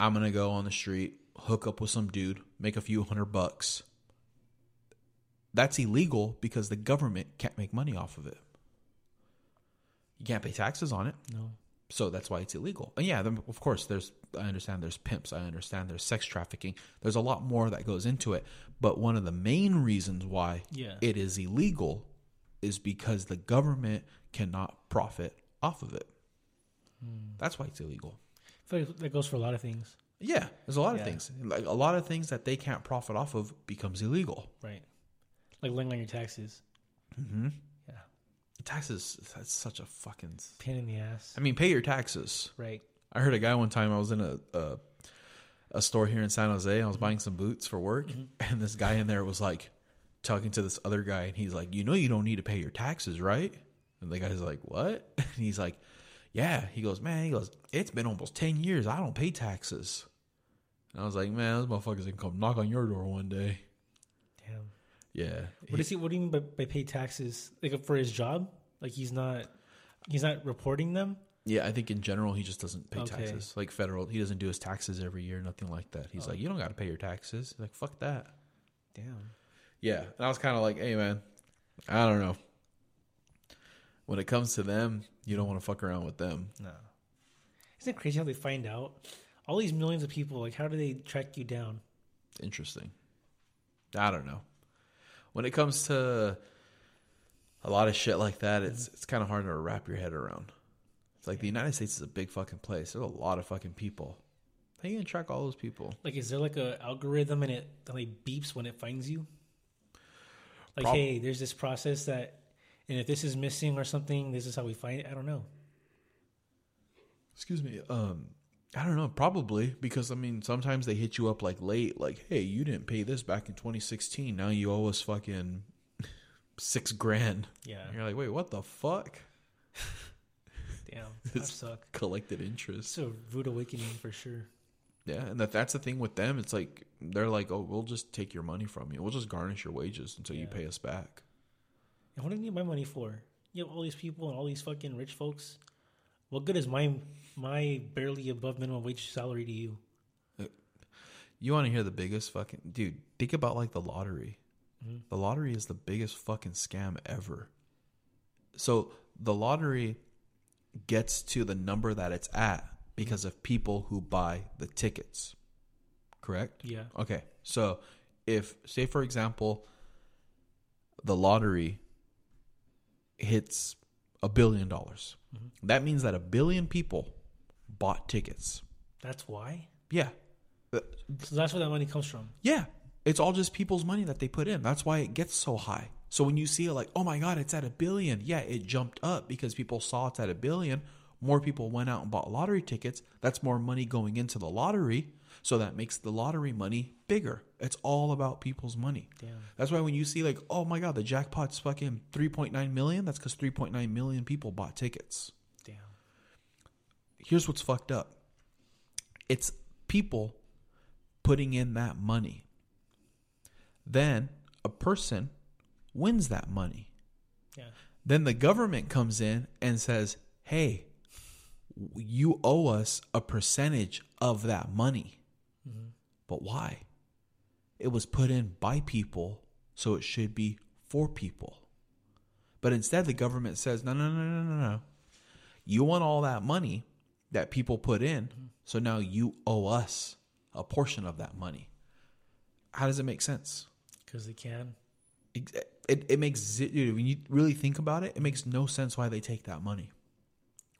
I'm gonna go on the street, hook up with some dude, make a few hundred bucks. That's illegal because the government can't make money off of it. You can't pay taxes on it. No. So that's why it's illegal. And yeah, then of course there's I understand there's pimps, I understand there's sex trafficking. There's a lot more that goes into it. But one of the main reasons why Yeah. it is illegal is because the government cannot profit off of it. Hmm. That's why it's illegal. I feel like that goes for a lot of things. Yeah, there's a lot of things. Like a lot of things that they can't profit off of becomes illegal. Right. Like on your taxes. Mm-hmm. Yeah. Taxes that's such a fucking Pain in the ass. I mean, pay your taxes. Right. I heard a guy one time. I was in a a, a store here in San Jose. I was buying some boots for work, and this guy in there was like talking to this other guy, and he's like, "You know, you don't need to pay your taxes, right?" And the guy's like, "What?" And he's like, "Yeah." He goes, "Man," he goes, "It's been almost ten years. I don't pay taxes." And I was like, "Man, those motherfuckers can come knock on your door one day." Damn. Yeah. What is he? What do you mean by, by pay taxes? Like for his job? Like he's not he's not reporting them. Yeah, I think in general he just doesn't pay Okay. taxes. Like federal, he doesn't do his taxes every year, nothing like that. He's Oh. like, you don't got to pay your taxes. Like, fuck that. Damn. Yeah, and I was kind of like, hey man, I don't know. When it comes to them, you don't want to fuck around with them. No. Isn't it crazy how they find out? All these millions of people, like, how do they track you down? Interesting. I don't know. When it comes to a lot of shit like that, it's it's kind of hard to wrap your head around. It's like the United States is a big fucking place. There's a lot of fucking people. How you gonna track all those people? Like, is there like a algorithm and it like beeps when it finds you? Like, Prob- hey, there's this process that, and if this is missing or something, this is how we find it. I don't know. Excuse me. Um, I don't know. Probably because I mean, sometimes they hit you up like late, like, "Hey, you didn't pay this back in 2016. Now you owe us fucking six grand." Yeah. And you're like, "Wait, what the fuck?" Damn. That suck. Collected interest. It's a rude awakening for sure. Yeah, and that that's the thing with them. It's like they're like, "Oh, we'll just take your money from you. We'll just garnish your wages until you pay us back." And what do you need my money for? You have all these people and all these fucking rich folks. What good is my my barely above minimum wage salary to you? Uh, you want to hear the biggest fucking dude? Think about like the lottery. Mm-hmm. The lottery is the biggest fucking scam ever. So the lottery gets to the number that it's at because mm-hmm. of people who buy the tickets. Correct? Yeah. Okay. So if say for example the lottery hits a billion dollars. That means that a billion people bought tickets. That's why. Yeah. So that's where that money comes from. Yeah. It's all just people's money that they put in. That's why it gets so high. So when you see it like, oh my God, it's at a billion. Yeah, it jumped up because people saw it's at a billion. More people went out and bought lottery tickets. That's more money going into the lottery. So that makes the lottery money bigger. It's all about people's money. Damn. That's why when you see like, oh my God, the jackpot's fucking 3.9 million, that's because 3.9 million people bought tickets. Damn. Here's what's fucked up it's people putting in that money. Then a person wins that money. Yeah. Then the government comes in and says, hey, you owe us a percentage of that money. But why? It was put in by people, so it should be for people. But instead, the government says, no, no, no, no, no, no. You want all that money that people put in, so now you owe us a portion of that money. How does it make sense? Because they can. It, it, it makes dude, when you really think about it, it makes no sense why they take that money.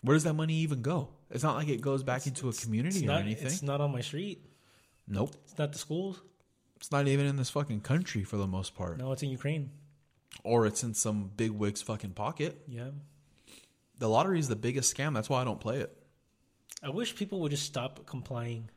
Where does that money even go? It's not like it goes back into a community or not, anything. it's not on my street. Nope. It's not the schools. It's not even in this fucking country for the most part. No, it's in Ukraine. Or it's in some big wig's fucking pocket. Yeah. The lottery is the biggest scam. That's why I don't play it. I wish people would just stop complying.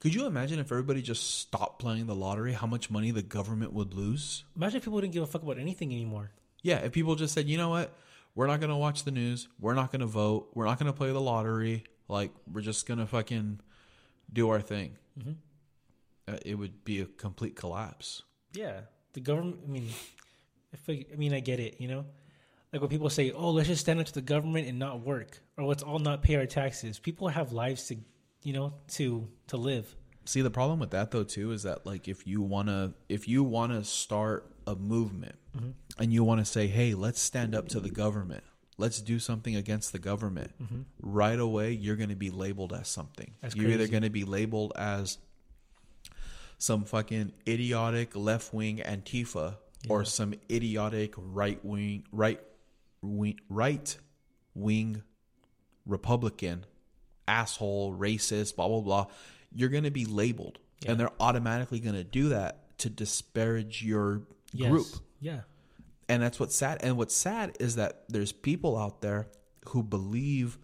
Could you imagine if everybody just stopped playing the lottery, how much money the government would lose? Imagine if people didn't give a fuck about anything anymore. Yeah, if people just said, you know what, we're not gonna watch the news, we're not gonna vote, we're not gonna play the lottery, like we're just gonna fucking do our thing, uh, it would be a complete collapse. Yeah, the government. I mean, if I, I mean, I get it. You know, like when people say, "Oh, let's just stand up to the government and not work," or "Let's all not pay our taxes." People have lives to, you know, to to live. See, the problem with that though too is that like if you wanna if you wanna start a movement and you wanna say, hey, let's stand up to the government, let's do something against the government, mm-hmm. right away you're gonna be labeled as something. That's you're either gonna be labeled as some fucking idiotic left wing Antifa or some idiotic right wing right wing right wing Republican, asshole, racist, blah blah blah. You're gonna be labeled. And they're automatically gonna do that to disparage your Yes. group. Yeah. And that's what's sad. And what's sad is that there's people out there who believe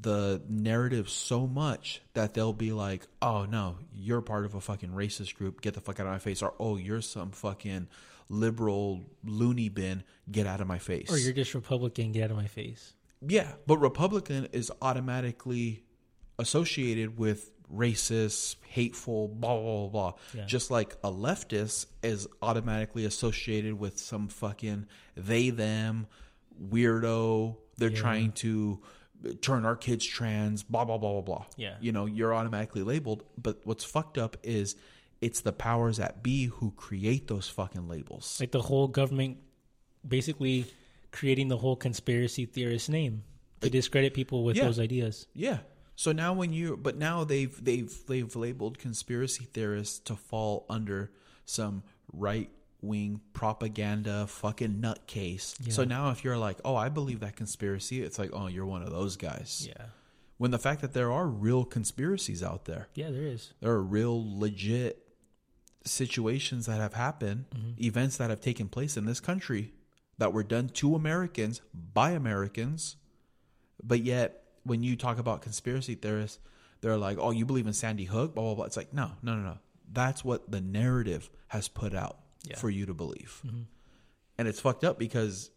the narrative so much that they'll be like, oh no, you're part of a fucking racist group. Get the fuck out of my face. Or, oh, you're some fucking liberal loony bin. Get out of my face. Or you're just Republican. Get out of my face. Yeah, but Republican is automatically associated with racist, hateful, blah blah blah blah. Yeah. Just like a leftist is automatically associated with some fucking they them weirdo. They're Yeah. trying to turn our kids trans. Blah blah blah blah blah. Yeah. you know you're automatically labeled. But what's fucked up is it's the powers that be who create those fucking labels. like the whole government basically creating the whole conspiracy theorist name to discredit people with Yeah. those ideas. Yeah. So now when you but now they've they've they've labeled conspiracy theorists to fall under some right wing propaganda fucking nutcase. So now if you're like, "Oh, I believe that conspiracy." It's like, "Oh, you're one of those guys." Yeah. When the fact that there are real conspiracies out there. Yeah, there is. There are real legit situations that have happened, mm-hmm. events that have taken place in this country that were done to Americans by Americans. But yet, when you talk about conspiracy theorists, they're like, "Oh, you believe in Sandy Hook?" Blah blah blah. It's like, no, no, no, no. That's what the narrative has put out Yeah. for you to believe, mm-hmm. and it's fucked up because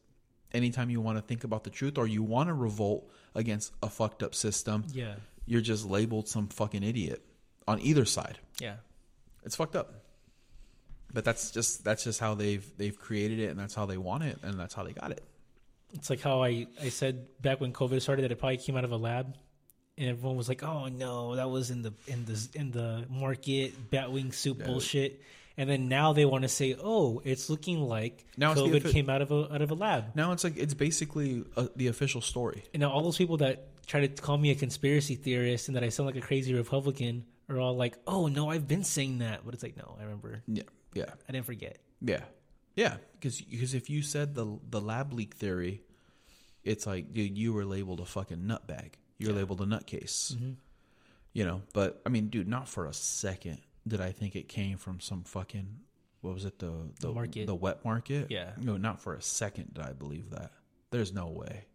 anytime you want to think about the truth or you want to revolt against a fucked up system, Yeah. you're just labeled some fucking idiot on either side. Yeah. It's fucked up. But that's just that's just how they've they've created it and that's how they want it and that's how they got it. It's like how I, I said back when COVID started that it probably came out of a lab, and everyone was like, "Oh no, that was in the in the in the market Batwing soup bullshit." And then now they want to say, "Oh, it's looking like Now COVID offi- came out of a out of a lab." Now it's like it's basically uh the official story. And now all those people that try to call me a conspiracy theorist and that I sound like a crazy Republican are all like, "Oh no, I've been saying that," but it's like, no, I remember, Yeah. Yeah. I didn't forget. Yeah. Yeah, because because if you said the the lab leak theory, it's like dude, you were labeled a fucking nutbag. You're labeled a nutcase. You know, but I mean, dude, not for a second did I think it came from some fucking what was it the the, market. the wet market? Yeah. No, not for a second did I believe that. There's no way.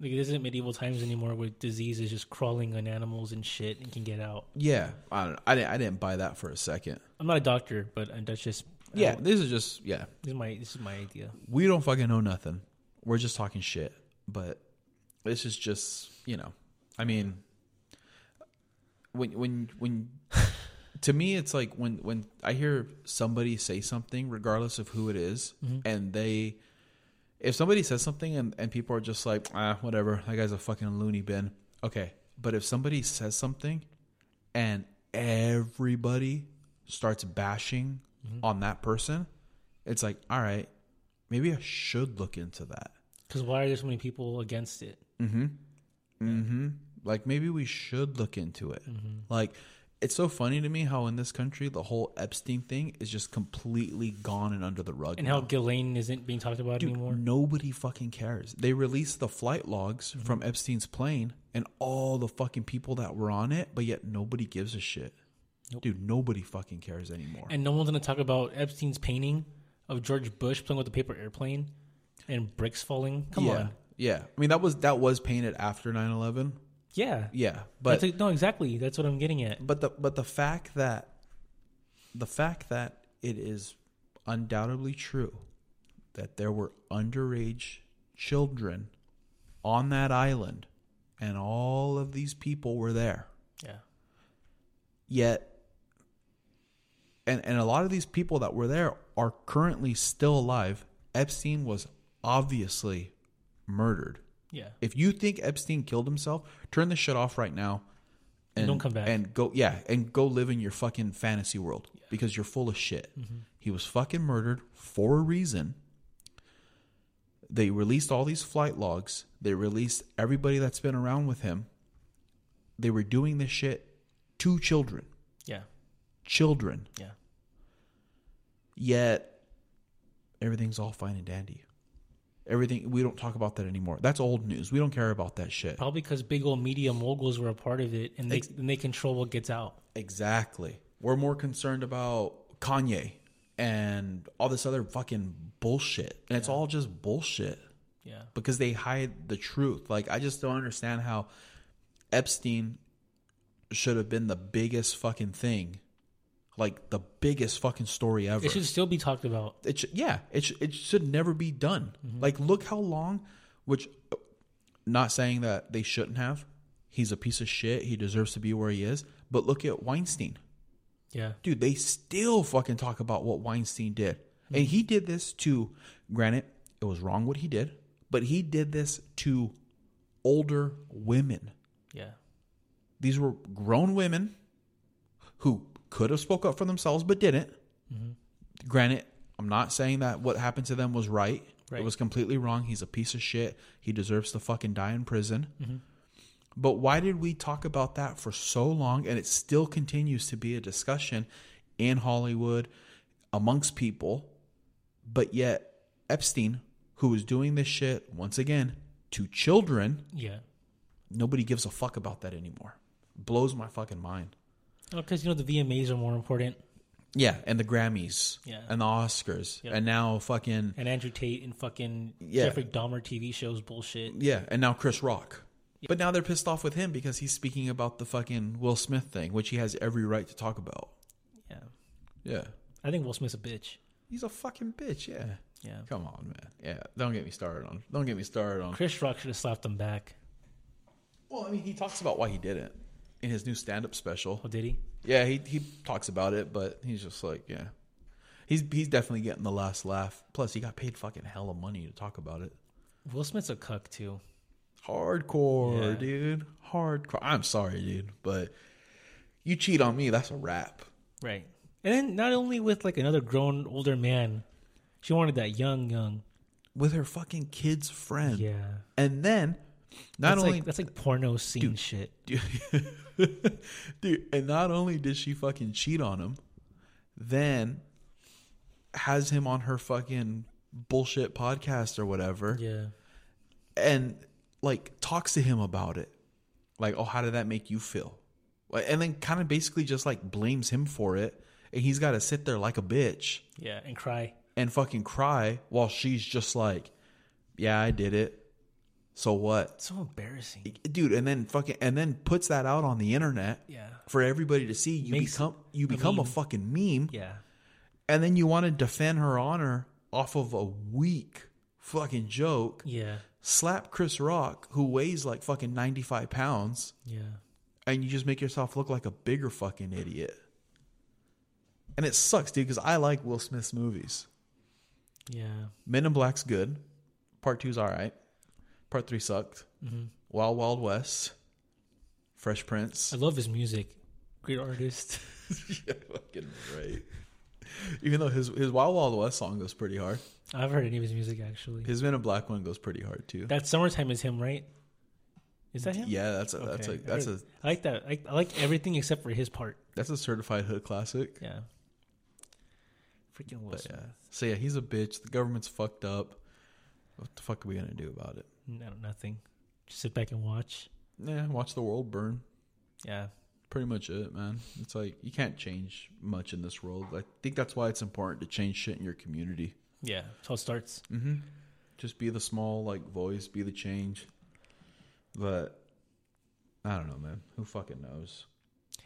Like it isn't medieval times anymore where disease is just crawling on animals and shit and can get out. Yeah, I don't, I didn't I didn't buy that for a second. I'm not a doctor, but uh, that's just Yeah, this is just yeah. this is my this is my idea. We don't fucking know nothing. We're just talking shit. But this is just you know. I mean, when when when to me it's like when when I hear somebody say something, regardless of who it is, and they if somebody says something and, and people are just like ah whatever that guy's a fucking loony bin okay but if somebody says something and everybody starts bashing on that person it's like all right maybe i should look into that Because why are there so many people against it? mm-hmm like maybe we should look into it like it's so funny to me how in this country the whole epstein thing is just completely gone and under the rug And now. how Ghislaine isn't being talked about Dude, anymore. nobody fucking cares. They released the flight logs Mm-hmm. from Epstein's plane and all the fucking people that were on it, but yet nobody gives a shit. Dude, nobody fucking cares anymore. And no one's gonna talk about Epstein's painting of George Bush playing with a paper airplane and bricks falling. Come yeah. on. Yeah. I mean that was that was painted after 9/11. Yeah. Yeah. But no, exactly. That's what I'm getting at. but the but the fact that the fact that it is undoubtedly true that there were underage children on that island and all of these people were there Yeah. yet and and a lot of these people that were there are currently still alive epstein was obviously murdered Yeah. if you think epstein killed himself turn this shit off right now and Don't come back. and go yeah and go live in your fucking fantasy world because you're full of shit Mm-hmm. he was fucking murdered for a reason they released all these flight logs they released everybody that's been around with him they were doing this shit to children Yeah. Children. Yeah. yet everything's all fine and dandy. Everything we don't talk about that anymore. That's old news. We don't care about that shit. Probably because big old media moguls were a part of it, and they Ex- and they control what gets out. exactly. We're more concerned about kanye and all this other fucking bullshit. And it's all just bullshit. Yeah. because they hide the truth. Like i just don't understand how epstein should have been the biggest fucking thing like the biggest fucking story ever It should still be talked about. it should, yeah it, sh- it should never be done mm-hmm. like look how long which uh, not saying that they shouldn't have He's a piece of shit. He deserves to be where he is. But look at Weinstein. Yeah. Dude, they still fucking talk about what Weinstein did. And mm-hmm. he did this to, granted, it was wrong what he did, but he did this to older women. Yeah. These were grown women who could have spoke up for themselves but didn't. Granted, I'm not saying that what happened to them was right. It was completely wrong. He's a piece of shit. He deserves to fucking die in prison. Mm-hmm. But why did we talk about that for so long and it still continues to be a discussion in Hollywood amongst people? But yet, Epstein, who was doing this shit once again to children, Yeah. nobody gives a fuck about that anymore. Blows my fucking mind. Oh, because, you know, the VMAs are more important. Yeah, and the Grammys, Yeah. and the Oscars, Yep. and now fucking And Andrew Tate and fucking Yeah. Jeffrey Dahmer TV shows bullshit. yeah, and now Chris Rock. But now they're pissed off with him because he's speaking about the fucking Will Smith thing, which he has every right to talk about. Yeah. Yeah, I think Will Smith's a bitch. he's a fucking bitch. Yeah, Yeah. come on, man. Yeah, don't get me started on. Don't get me started on. Chris Rock should have slapped him back. Well, I mean, he talks about why he did it in his new stand-up special. Oh, did he? Yeah, he he talks about it, but he's just like, yeah, he's he's definitely getting the last laugh. Plus, he got paid fucking hella money to talk about it. Will Smith's a cuck, too. Hardcore, Yeah. dude. Hardcore. I'm sorry, dude, but you cheat on me, that's a wrap. Right. And then not only with like another grown older man, she wanted that young, young. With her fucking kid's friend. Yeah. And then not That's only like that's like porno scene shit. dude, and not only did she fucking cheat on him, then has him on her fucking bullshit podcast or whatever. Yeah. and like talks to him about it like oh how did that make you feel and then kind of basically just like blames him for it and he's got to sit there like a bitch Yeah. And cry. and fucking cry while she's just like yeah i did it so what So embarrassing. dude and then fucking and then puts that out on the internet Yeah. for everybody to see you Makes become you a become a fucking meme Yeah. and then you want to defend her honor off of a weak fucking joke Yeah. slap Chris Rock, who weighs like fucking 95 pounds, Yeah. and you just make yourself look like a bigger fucking idiot. And it sucks, dude, because I like Will Smith's movies. Yeah. Men in Black's good. Part two's all right. Part three sucked. Mm-hmm. Wild Wild West. Fresh Prince. I love his music. Great artist. yeah, fucking right. Even though his his Wild Wild West song goes pretty hard. I've heard any of his music actually. His Men in Black one goes pretty hard too. That summertime is him, right? Is that him? Yeah, that's a that's a that's I, a I like that. I, I like everything except for his part. that's a certified hood classic. Yeah. Freaking Will But Smith. yeah. So yeah, he's a bitch. The government's fucked up. What the fuck are we gonna do about it? No, nothing. Just sit back and watch. Yeah, watch the world burn. Yeah. Pretty much it, man. It's like you can't change much in this world. I think that's why it's important to change shit in your community. Yeah. That's how it starts. Mm-hmm. Just be the small like voice, be the change. But I don't know, man. Who fucking knows?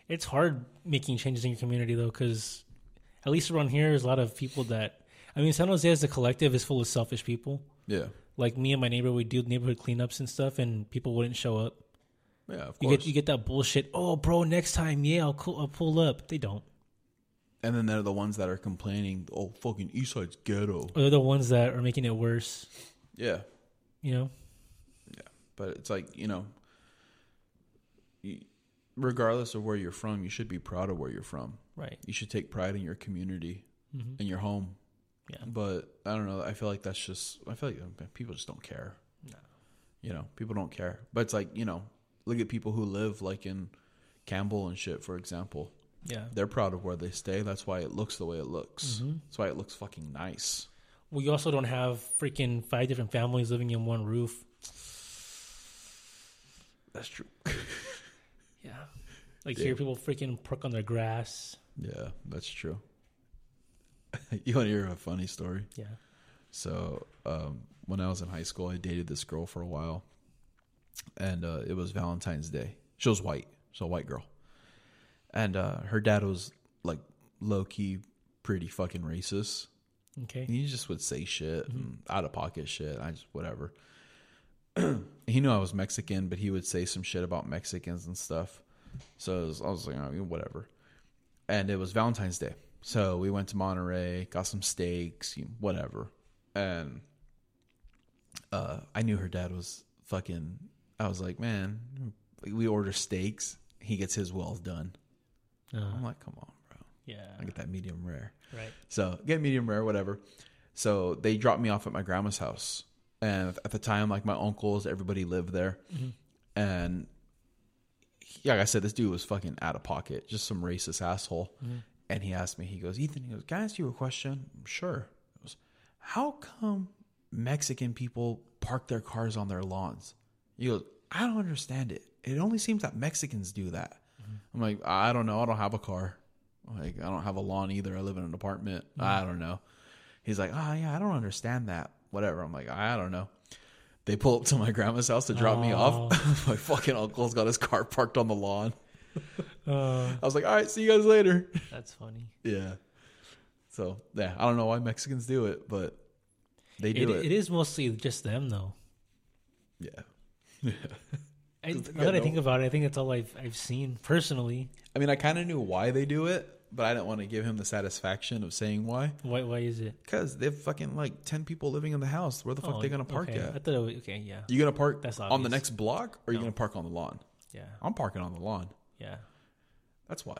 It's hard making changes in your community though, because at least around here, there's a lot of people that. I mean, San Jose as a collective is full of selfish people. Yeah, Like me and my neighbor, we do neighborhood cleanups and stuff, and people wouldn't show up. yeah, of You course. get you get that bullshit. Oh, bro, next time, yeah, I'll, co- I'll pull up. They don't. and then they're the ones that are complaining. Oh, fucking East Side's ghetto. Or they're the ones that are making it worse. Yeah, You know. Yeah. But it's like you know you, regardless of where you're from you should be proud of where you're from Right. you should take pride in your community Mhm. in your home Yeah. but i don't know i feel like that's just i feel like uh, people just don't care No. you know people don't care but it's like you know look at people who live like in campbell and shit for example Yeah. they're proud of where they stay that's why it looks the way it looks Mhm. that's why it looks fucking nice We also don't have freaking five different families living in one roof. that's true Yeah. Like Yeah. here, people freaking park on their grass. yeah that's true you want to hear a funny story Yeah. So um, when I was in high school, I dated this girl for a while, and uh, it was Valentine's Day. She was white, so a white girl, and uh, her dad was like low key, pretty fucking racist. Okay. He just would say shit and out of pocket shit. I just whatever. he knew I was Mexican, but he would say some shit about Mexicans and stuff. So it was, I was like, oh, whatever. And it was Valentine's Day, so we went to Monterey, got some steaks, whatever. And uh, I knew her dad was fucking. I was like, man, we order steaks. He gets his wells done. Uh, I'm like, come on, bro. yeah. I get that medium rare. Right. So get medium rare, whatever. So they dropped me off at my grandma's house, and at the time, like my uncles, everybody lived there, and yeah, like I said, this dude was fucking out of pocket, just some racist asshole. And he asked me, he goes, Ethan, he goes, can I ask you a question? Sure. Goes, How come Mexican people park their cars on their lawns? He goes, I don't understand it. It only seems that Mexicans do that. Mm-hmm. I'm like, I don't know. I don't have a car. Like, I don't have a lawn either. I live in an apartment. Mm-hmm. I don't know. He's like, oh, yeah, I don't understand that. Whatever. I'm like, I don't know. They pull up to my grandma's house to drop me off. Oh. my fucking uncle's got his car parked on the lawn. Uh, I was like, all right, see you guys later. that's funny. Yeah. So, yeah, I don't know why Mexicans do it, but they do It, it. it is mostly just them, though. Yeah. I, now they that I think about it, I think that's all I've I've seen personally. I mean, I kind of knew why they do it, but I didn't want to give him the satisfaction of saying why. Why why is it? Because they have fucking like 10 people living in the house. Where the fuck Oh, they going to park okay. I at? thought it was, okay, yeah, You going to park That's on the next block or you No. going to park on the lawn? yeah, I'm parking on the lawn. yeah. That's why.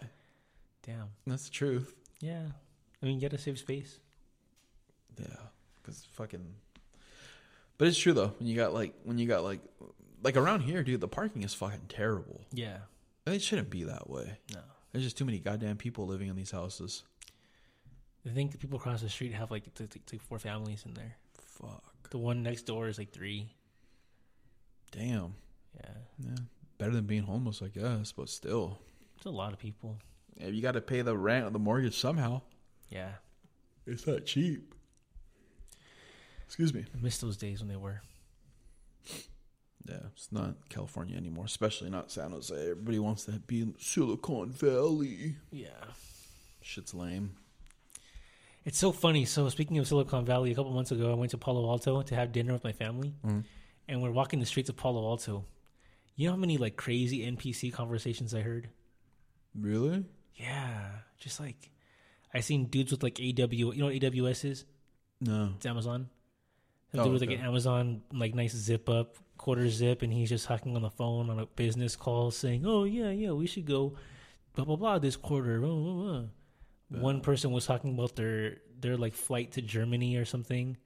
Damn. That's the truth. Yeah. I mean, you gotta save space. Yeah, because fucking. But it's true though. When you got like when you got like like around here, dude, the parking is fucking terrible. Yeah. It shouldn't be that way. No. There's just too many goddamn people living in these houses. I think the people across the street have like four families in there. Fuck. The one next door is like three. Damn. Yeah. Yeah. Better than being homeless, I guess, but still. It's a lot of people. Yeah, you got to pay the rent or the mortgage somehow. Yeah. It's not cheap. Excuse me. I miss those days when they were. Yeah, it's not California anymore, especially not San Jose. Everybody wants to be in Silicon Valley. Yeah. Shit's lame. It's so funny. So speaking of Silicon Valley, a couple months ago, I went to Palo Alto to have dinner with my family, mm-hmm. and we're walking the streets of Palo Alto. You know how many like crazy NPC conversations I heard? Really? Yeah, just like I seen dudes with like AW. You know what AWS is? No. It's Amazon. Some Oh, dude with like an Amazon like nice zip up quarter zip, and he's just talking on the phone on a business call, saying, "Oh yeah, yeah, we should go blah blah blah this quarter." Blah, blah, blah. One person was talking about their their like flight to Germany or something.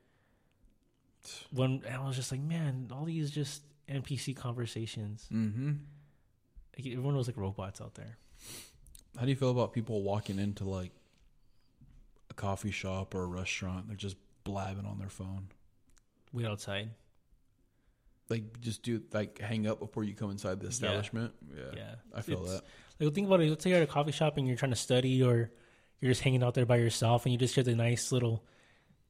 One, and I was just like, man, all these just NPC conversations. Mm-hmm. Like, everyone was like robots out there. How do you feel about people walking into like a coffee shop or a restaurant? They're just blabbing on their phone. Wait outside. Like, just do like hang up before you come inside the establishment. Yeah, Yeah, I feel It's- that. Like think about it. Let's say you're at a coffee shop and you're trying to study, or you're just hanging out there by yourself, and you just hear the nice little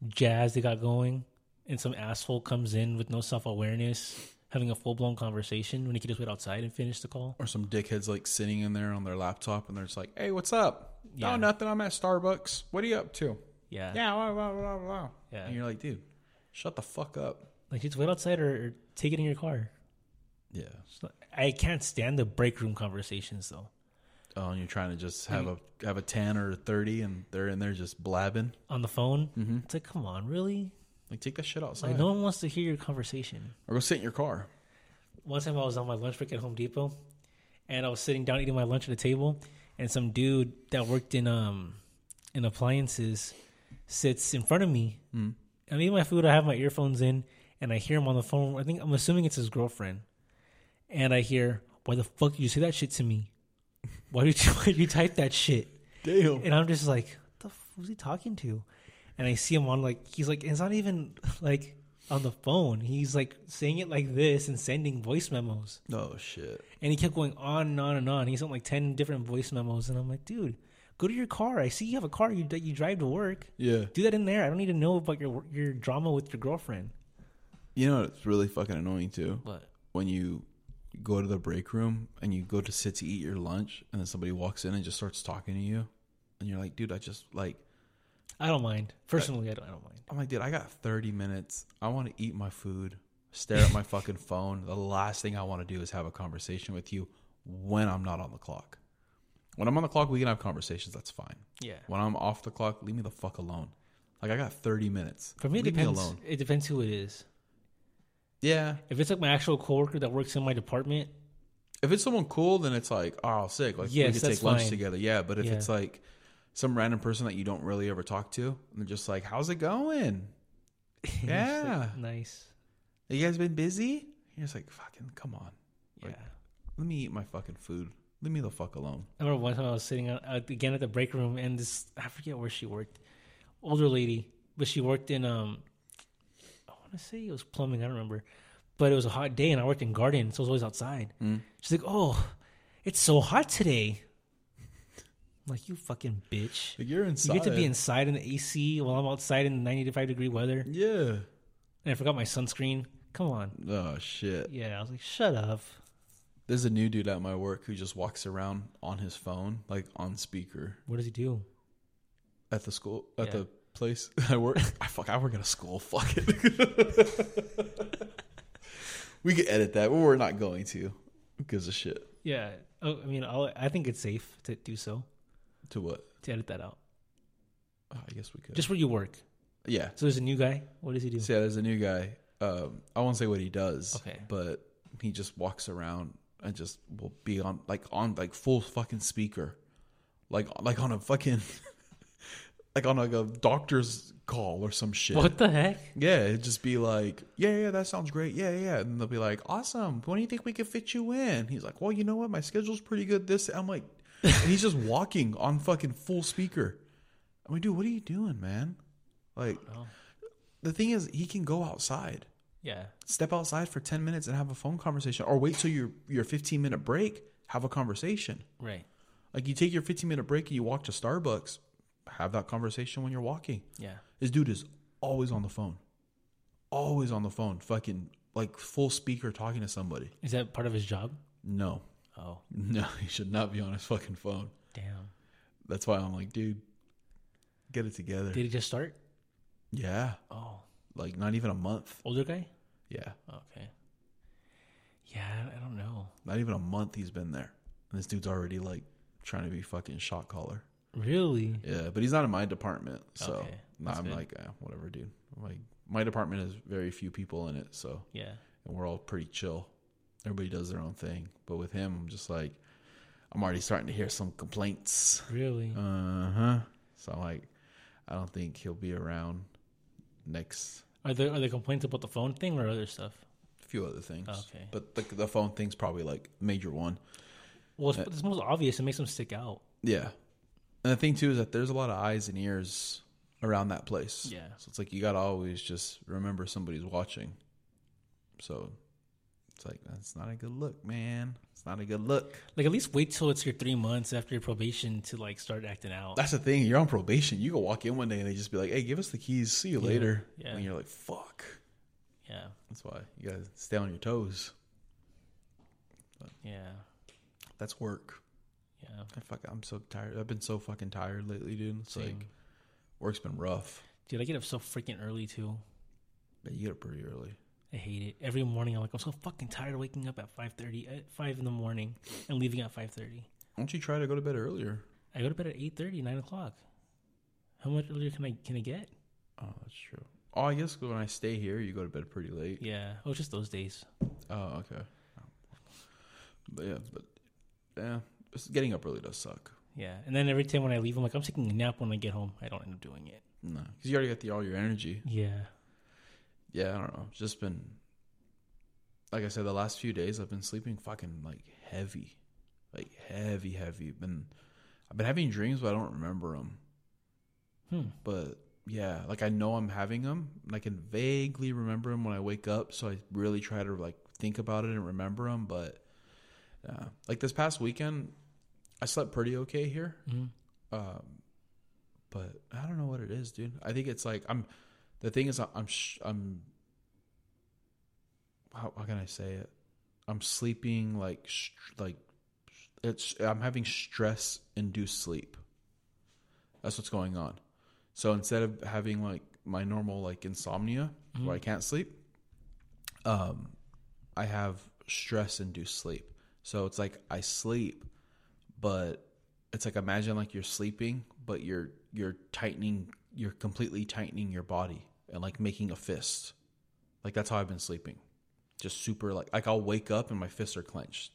jazz they got going, and some asshole comes in with no self awareness, having a full blown conversation when he could just wait outside and finish the call. Or some dickheads like sitting in there on their laptop and they're just like, "Hey, what's up? Yeah. No, nothing. I'm at Starbucks. What are you up to? Yeah, Yeah, blah, blah, blah, blah. Yeah. And you're like, dude, shut the fuck up. Like just wait outside or, or take it in your car. Yeah. Not- I can't stand the break room conversations though. Oh, and you're trying to just have a have a ten or a thirty, and they're in there just blabbing. On the phone, Mm-hmm. it's like, come on, really? Like, take that shit outside, Like, no one wants to hear your conversation. or go sit in your car. one time I was on my lunch break at Home Depot, and I was sitting down eating my lunch at a table, and some dude that worked in um in appliances sits in front of me. Mm. I'm eating my food. I have my earphones in, and I hear him on the phone. I think I'm assuming it's his girlfriend, and I hear, "Why the fuck did you say that shit to me? Why did you why did you type that shit?" Damn. And I'm just like, "What the f- who's he talking to?" And I see him on like he's like it's not even like on the phone. He's like saying it like this and sending voice memos. Oh shit. And he kept going on and on and on. He sent like ten different voice memos, and I'm like, dude, go to your car. I see you have a car you, that you drive to work. Yeah. Do that in there. I don't need to know about your your drama with your girlfriend. You know it's really fucking annoying too But when you go to the break room and you go to sit to eat your lunch, and then somebody walks in and just starts talking to you, and you're like, dude, I just like. I don't mind. Personally, I don't. I don't mind. I'm like, dude, I got 30 minutes. I want to eat my food. stare at my fucking phone. The last thing I want to do is have a conversation with you when I'm not on the clock. When I'm on the clock, we can have conversations. That's fine. Yeah. When I'm off the clock, leave me the fuck alone. Like I got 30 minutes. For me, it leave depends. me alone. It depends who it is. Yeah. If it's like my actual coworker that works in my department, If it's someone cool, then it's like, oh, sick. Like Yes, we could take lunch together. Yeah. But if Yeah. it's like some random person that you don't really ever talk to, and they're just like, how's it going? Yeah. like, nice. You guys been busy? You're just like, fucking, come on. Yeah. Like- Let me eat my fucking food. Leave me the fuck alone. I remember one time I was sitting out, again at the break room, and this I forget where she worked, older lady, but she worked in um, I want to say it was plumbing. I don't remember, but it was a hot day, and I worked in garden, so I was always outside. Mm. She's like, "Oh, it's so hot today." I'm like, "You fucking bitch! Like, you're You get to be inside in the AC while I'm outside in 95 degree weather." Yeah. And I forgot my sunscreen. Come on, Oh, shit. yeah. I was like, "Shut up." There's a new dude at my work who just walks around on his phone, like on speaker What does he do? at the school, at Yeah. the place I work. I fuck, I work at a school. Fuck it. we could edit that, but we're not going to. Who gives a shit? Yeah. Oh, I mean, I'll, I think it's safe to do so To what? to edit that out. Oh, I guess we could. Just where you work. yeah. So there's a new guy. What does he do? So yeah, there's a new guy. Um, I won't say what he does. Okay. But he just walks around and just will be on like on like full fucking speaker, like like on a fucking like on like a doctor's call or some shit. What the heck? Yeah, it'd just be like, yeah, yeah, that sounds great. Yeah, yeah. And they'll be like, awesome. When do you think we could fit you in? He's like, well, you know what? My schedule's pretty good. This, I'm like, and he's just walking on fucking full speaker. I'm like, dude, what are you doing, man? Like, Oh. the thing is, he can go outside, Yeah. step outside for 10 minutes and have a phone conversation, or wait till your your 15 minute break, have a conversation. Right. Like, you take your 15 minute break and you walk to Starbucks, have that conversation when you're walking. Yeah. This dude is always on the phone. Always on the phone. Fucking like full speaker talking to somebody. Is that part of his job? No. Oh, No, he should not be on his fucking phone. damn. That's why I'm like, dude, get it together. Did he just start? yeah. Oh, Like not even a month. older guy. Yeah. Okay. Yeah, I- don't know. Not even a month he's been there. And this dude's already like trying to be fucking shot caller. Really? Yeah, but he's not in my department. So Okay, nah, I'm good. like, eh, whatever, dude. Like my department has very few people in it, so Yeah. and we're all pretty chill. Everybody does their own thing. But with him, I'm just like, I'm already starting to hear some complaints. Really? Uh huh. So I'm like, I don't think he'll be around next. Are there are there complaints about the phone thing or other stuff? A few other things. Okay. But the, the phone thing's probably like major one. Well, it's, it's most obvious. It makes them stick out. Yeah. And the thing too is that there's a lot of eyes and ears around that place. Yeah. So it's like you gotta always just remember somebody's watching. So it's like that's not a good look, man. It's not a good look. Like at least wait till it's your three months after your probation to like start acting out. That's the thing. You're on probation. You go walk in one day and they just be like, "Hey, give us the keys. See you Yeah, later." yeah. And you're like, "Fuck." Yeah. That's why you gotta stay on your toes. Yeah. That's work. Yeah. I fuck. I'm so tired. I've been so fucking tired lately, dude. It's Same. like work's been rough. Dude, I get up so freaking early too. But you get up pretty early. I hate it. Every morning I'm like, I'm so fucking tired of waking up at five thirty at five in the morning and leaving at five thirty. Why don't you try to go to bed earlier? I go to bed at 8.30, 9 o'clock. How much earlier can I can I get? Oh, that's true. Oh, I guess when I stay here, you go to bed pretty late. Yeah. Oh, just those days. Oh, okay. But yeah, but yeah, getting up early does suck. Yeah. And then every time when I leave, I'm like, I'm taking a nap when I get home. I don't end up doing it. No, because you already got the all your energy. Yeah. Yeah, I don't know. It's just been, like I said, the last few days I've been sleeping fucking like heavy, like heavy, heavy. Been, I've been having dreams, but I don't remember them. Hmm. But yeah, like I know I'm having them, and I can vaguely remember them when I wake up. So I really try to like think about it and remember them. But yeah, like this past weekend, I slept pretty okay here. hmm Um, but I don't know what it is, dude. I think it's like I'm. The thing is, I'm. Sh- I'm. How, how can I say it? I'm sleeping like sh- like it's. I'm having stress induced sleep. That's what's going on. So instead of having like my normal like insomnia where I can't sleep, um, I have stress induced sleep. So it's like I sleep, but it's like imagine like you're sleeping, but you're you're tightening, you're completely tightening your body and like making a fist. Like that's how I've been sleeping. Just super like like I'll wake up and my fists are clenched.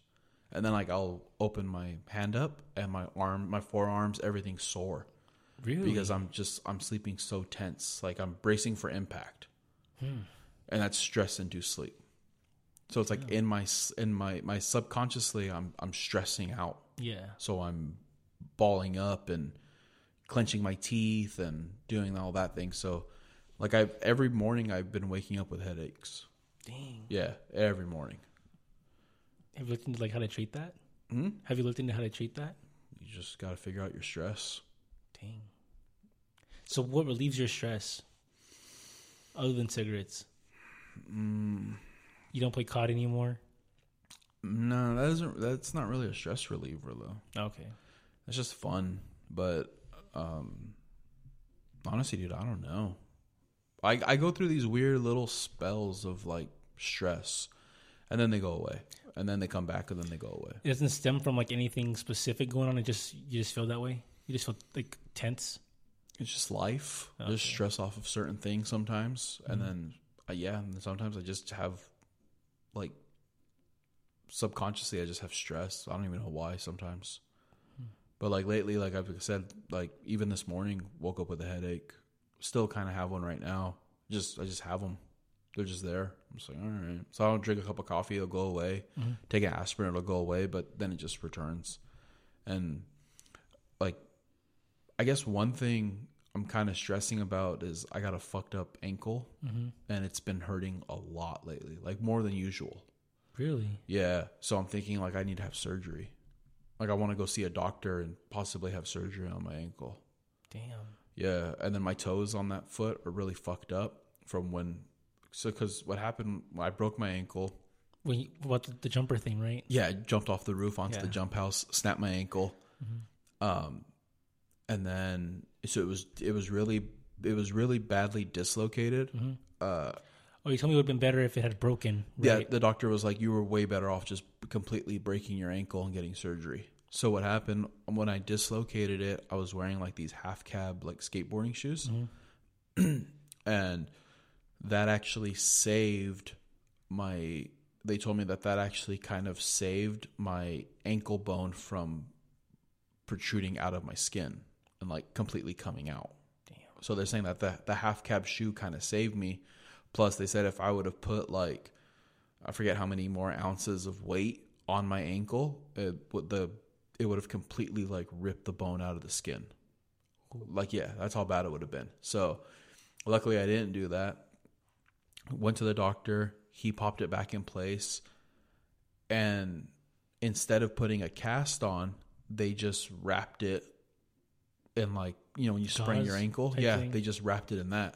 And then like I'll open my hand up and my arm, my forearms, everything's sore Really? because I'm just I'm sleeping so tense, like I'm bracing for impact, hmm. and that's stress induced sleep. So it's like in my in my my subconsciously, I'm I'm stressing out, yeah. so I'm balling up and clenching my teeth and doing all that thing. So like I every morning I've been waking up with headaches. Dang. Yeah, every morning. Have you looked into like how to treat that? Hmm? Have you looked into how to treat that? You just got to figure out your stress. Dang. So what relieves your stress other than cigarettes? Mm, You don't play COD anymore? no, that isn't. That's not really a stress reliever though. Okay. It's just fun, but um honestly, dude, I don't know. I I go through these weird little spells of like stress, and then they go away, and then they come back, and then they go away. It doesn't stem from like anything specific going on. It just you just feel that way. You just feel like tense. It's just life. Just Okay. stress off of certain things sometimes, and then uh, yeah, and sometimes I just have like subconsciously I just have stress. I don't even know why sometimes. But like lately, like I've said, like even this morning, woke up with a headache. Still kind of have one right now. Just I just have them. They're just there. I'm just like, all right. So I'll drink a cup of coffee. It'll go away. Mm-hmm. Take an aspirin. It'll go away. But then it just returns. And like, I guess one thing I'm kind of stressing about is I got a fucked up ankle, mm-hmm. and it's been hurting a lot lately, like more than usual. Really? Yeah. So I'm thinking like I need to have surgery. Like I want to go see a doctor and possibly have surgery on my ankle. Damn. Yeah, and then my toes on that foot are really fucked up from when. So, because what happened, I broke my ankle. When you, about the, jumper thing, right? Yeah, I jumped off the roof onto the jump house, snapped my ankle. Um, and then so it was it was really it was really badly dislocated. Uh, Oh, you told me it would have been better if it had broken. Yeah, the doctor was like, you were way better off just completely breaking your ankle and getting surgery. So what happened when I dislocated it? I was wearing like these half cab like skateboarding shoes, mm-hmm. and that actually saved my. They told me that that actually kind of saved my ankle bone from protruding out of my skin and like completely coming out. Damn. So they're saying that the the half cab shoe kind of saved me. Plus, they said if I would have put like I forget how many more ounces of weight on my ankle, it the it would have completely like ripped the bone out of the skin. Like yeah, that's how bad it would have been. So luckily I didn't do that. Went to the doctor, he popped it back in place and instead of putting a cast on, they just wrapped it in like, you know, when you sprain your ankle, yeah, thing? they just wrapped it in that.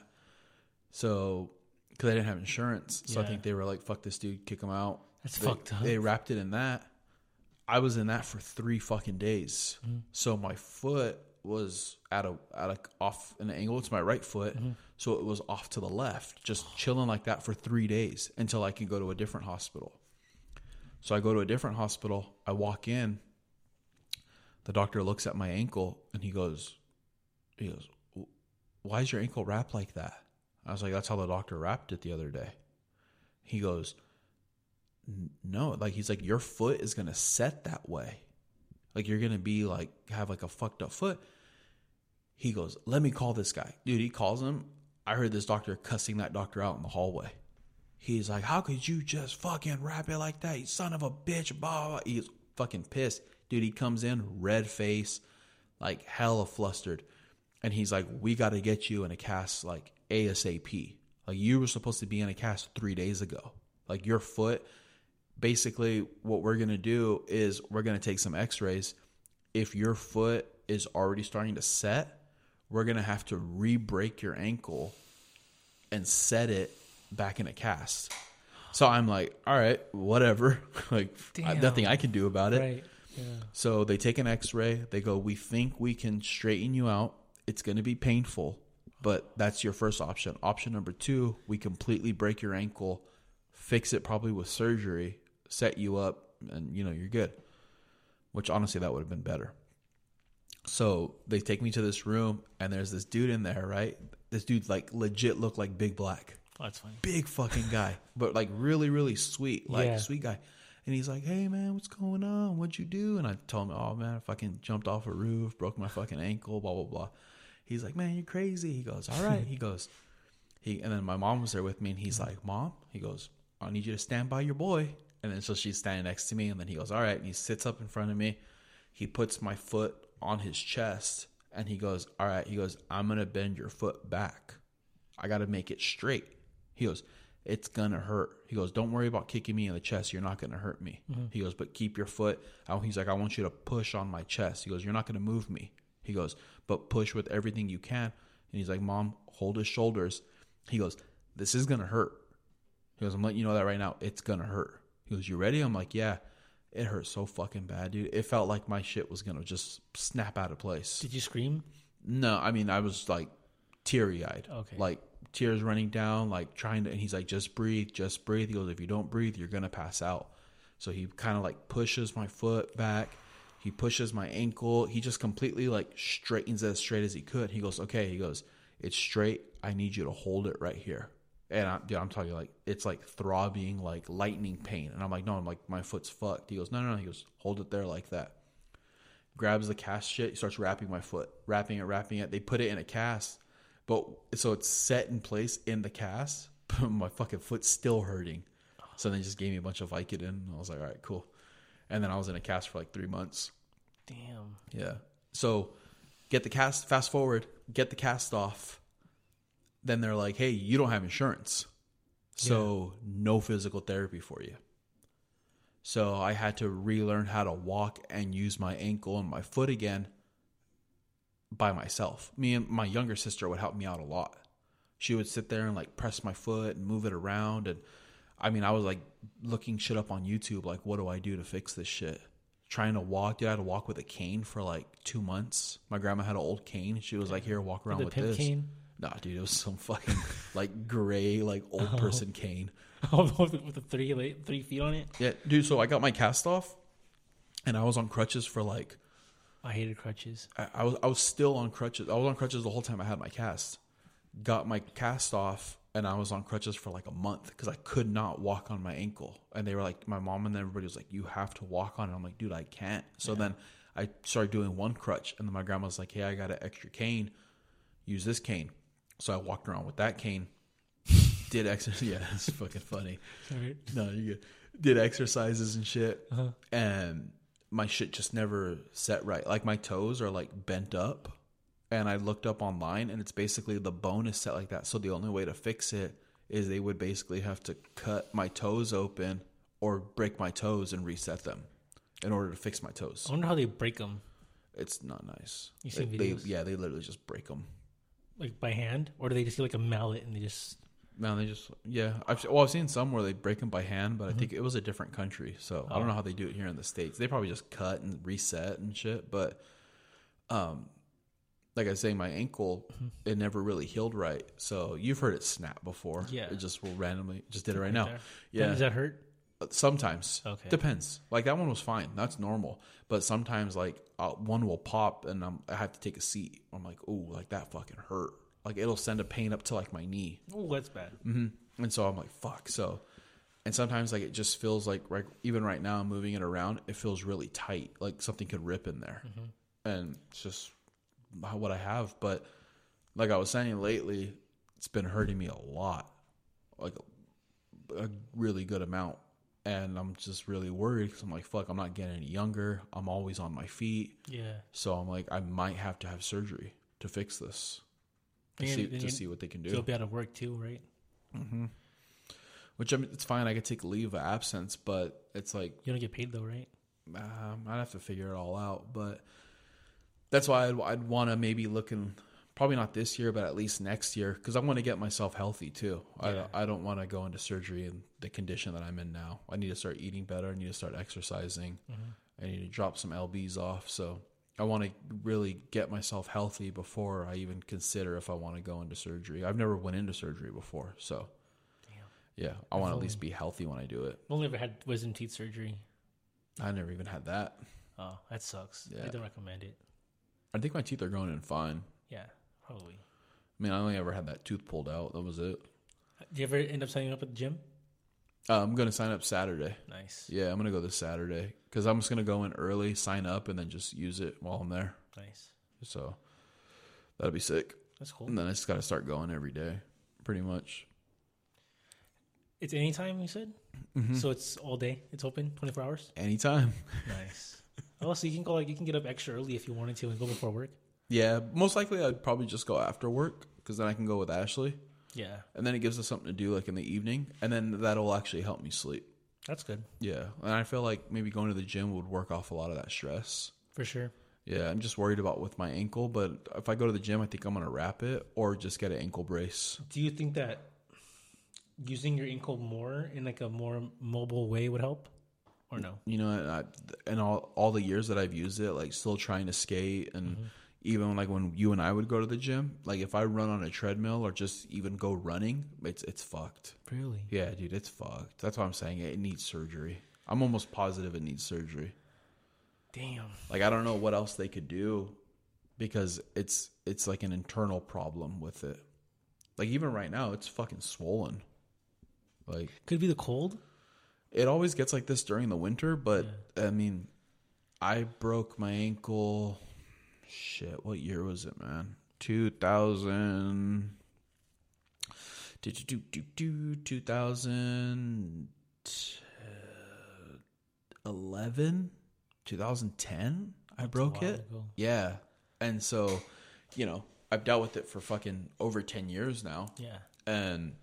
So because I didn't have insurance, so I think they were like, "Fuck this dude, kick him out." That's they, fucked up. They wrapped it in that. I was in that for three fucking days. Mm-hmm. So my foot was at a at a off an angle. It's my right foot, Mm-hmm. so it was off to the left, just chilling like that for three days until I can go to a different hospital. So I go to a different hospital. I walk in. The doctor looks at my ankle and he goes, he goes, why is your ankle wrapped like that? I was like, that's how the doctor wrapped it the other day. He goes, "N- no, like he's like, your foot is gonna set that way, like you're gonna be like have like a fucked up foot. He goes, let me call this guy, dude. He calls him. I heard this doctor cussing that doctor out in the hallway. He's like, how could you just fucking wrap it like that, you son of a bitch? Blah, blah. He's fucking pissed, dude. He comes in red face, like hella flustered, and he's like, we got to get you in a cast like ASAP. Like you were supposed to be in a cast three days ago. Like your foot. Basically, what we're gonna do is we're gonna take some X-rays. If your foot is already starting to set, we're gonna have to re-break your ankle and set it back in a cast. So I'm like, all right, whatever. like, Damn. nothing I can do about it. Right. Yeah. So they take an x-ray. They go, "We think we can straighten you out. It's going to be painful, but that's your first option. Option number 2, we completely break your ankle, fix it probably with surgery, set you up, and you know you're good. Which honestly, that would have been better. So they take me to this room, and there's this dude in there, right? This dude like legit looked like Big Black Oh, that's funny. big fucking guy, but like really, really sweet, like Yeah. sweet guy. And he's like, "Hey man, what's going on? What'd you do?" And I told him, "Oh man, I fucking jumped off a roof, broke my fucking ankle, blah blah blah." He's like, "Man, you're crazy." He goes, "All right." he goes, he and then my mom was there with me, and he's like, "Mom," he goes, "I need you to stand by your boy." And then so she's standing next to me, and then he goes, "All right." And he sits up in front of me. He puts my foot on his chest, and he goes, "All right." He goes, "I'm gonna bend your foot back." I got to make it straight. He goes, it's gonna hurt. He goes, don't worry about kicking me in the chest. You're not gonna hurt me. Mm-hmm. He goes, but keep your foot. out. He's like, I want you to push on my chest. He goes, you're not gonna move me. He goes, but push with everything you can. And he's like, Mom, hold his shoulders. He goes, this is gonna hurt. He goes, I'm letting you know that right now. It's gonna hurt. He goes, you ready? I'm like, yeah. It hurt so fucking bad, dude. It felt like my shit was gonna just snap out of place. Did you scream? No, I mean I was like teary eyed. Okay. Like tears running down, like trying to and he's like, just breathe, just breathe. He goes, If you don't breathe, you're gonna pass out. So he kind of like pushes my foot back. He pushes my ankle. He just completely like straightens it as straight as he could. He goes, Okay, he goes, It's straight. I need you to hold it right here. And I, dude, I'm talking like it's like throbbing, like lightning pain. And I'm like, no, I'm like my foot's fucked. He goes, no, no, no. He goes, hold it there like that grabs the cast shit, he starts wrapping my foot, wrapping it, wrapping it. They put it in a cast, but so it's set in place in the cast, but my fucking foot's still hurting. So they just gave me a bunch of Vicodin. And I was like, all right, cool. And then I was in a cast for like three months. Damn. Yeah. So get the cast, fast forward, get the cast off. Then they're like, hey, you don't have insurance. So no physical therapy for you. So I had to relearn how to walk and use my ankle and my foot again by myself. Me and my younger sister would help me out a lot. She would sit there and like press my foot and move it around and I mean I was like looking shit up on YouTube like what do I do to fix this shit? Trying to walk, dude, I had to walk with a cane for like two months. My grandma had an old cane. She was like, "Here, walk around The with this." cane? Nah, dude, it was some fucking like gray, like old oh. person cane. with the with the three like, three feet on it. Yeah, dude. So I got my cast off, and I was on crutches for like I hated crutches. I, I was I was still on crutches. I was on crutches the whole time I had my cast. Got my cast off, and I was on crutches for like a month because I could not walk on my ankle. And they were like, my mom and everybody was like, "You have to walk on it." I'm like, "Dude, I can't." So then I started doing one crutch, and then my grandma was like, "Hey, I got an extra cane. Use this cane." So I walked around with that cane. Did exercise. Yeah, it's fucking funny. Sorry. No, you good. Did exercises and shit, Uh-huh. and my shit just never set right. Like my toes are like bent up, and I looked up online, and it's basically the bone is set like that. So the only way to fix it is they would basically have to cut my toes open or break my toes and reset them in order to fix my toes. I wonder how they break them, It's not nice. You They- seen they- videos? yeah, they literally just break them. Like by hand, or do they just get like a mallet and they just? Man, they just yeah. I've well, I've seen some where they break them by hand, but I Mm-hmm. think it was a different country, so I don't Oh. know how they do it here in the states. They probably just cut and reset and shit. But, um, like I was saying, my ankle it never really healed right. So you've heard it snap before. Yeah. it just will randomly just did it right now. there. Yeah, Does that hurt? Sometimes. Okay. depends. Like that one was fine. That's normal. But sometimes like uh, one will pop and I'm, I have to take a seat. I'm like, oh, like that fucking hurt. Like it'll send a pain up to like my knee. Oh, that's bad. hmm And so I'm like, fuck. So, and sometimes like it just feels like, right, even right now, I'm moving it around, it feels really tight, like something could rip in there. And it's just what I have. But like I was saying lately, it's been hurting me a lot, like a, a really good amount. And I'm just really worried because I'm like, fuck, I'm not getting any younger. I'm always on my feet. Yeah. So I'm like, I might have to have surgery to fix this, to, Yeah, see, to see what they can do. You'll be out of work too, right? Hmm. Which I mean, it's fine. I could take leave of absence, but it's like You don't get paid though, right? um, I'd have to figure it all out. But that's why I'd, I'd want to maybe look in, probably not this year, but at least next year, because I want to get myself healthy too. Yeah. I I don't want to go into surgery in the condition that I'm in now. I need to start eating better. I need to start exercising. Mm-hmm. I need to drop some lbs off. So I want to really get myself healthy before I even consider if I want to go into surgery. I've never went into surgery before, so. Yeah, I want to at least be healthy when I do it. I've only ever had wisdom teeth surgery. I never even had that. Oh, that sucks. Yeah. I don't recommend it. I think my teeth are going in fine. Yeah, probably. I mean, I only ever had that tooth pulled out. That was it. Do you ever end up signing up at the gym? Uh, I'm gonna sign up Saturday. Nice. Yeah, I'm gonna go this Saturday because I'm just gonna go in early, sign up, and then just use it while I'm there. Nice. So that'll be sick. That's cool. And then I just gotta start going every day, pretty much. It's anytime you said. Mm-hmm. So it's all day. It's open, twenty four hours. Anytime. Nice. oh, so you can go like you can get up extra early if you wanted to and go before work. Yeah, most likely I'd probably just go after work because then I can go with Ashley, Yeah, and then it gives us something to do like in the evening, and then that'll actually help me sleep. that's good Yeah, and I feel like maybe going to the gym would work off a lot of that stress. for sure. Yeah, I'm just worried about with my ankle, but if I go to the gym, I think I'm gonna wrap it or just get an ankle brace. Do you think that using your ankle more in like a more mobile way would help, or no? You know, and, I, and all all the years that I've used it, like still trying to skate, and mm-hmm. Even like when you and I would go to the gym, like if I run on a treadmill or just even go running, it's it's fucked. Really? Yeah, dude, it's fucked. That's why I'm saying it needs surgery. I'm almost positive it needs surgery. Damn. Like I don't know what else they could do because it's it's like an internal problem with it. Like even right now, it's fucking swollen. Like Could be the cold. it always gets like this during the winter, but I mean, I broke my ankle. Shit, what year was it, man? Two thousand. Do do do do two thousand eleven, two thousand ten. I broke it. ago. Yeah, and so, you know, I've dealt with it for fucking over ten years now Yeah. and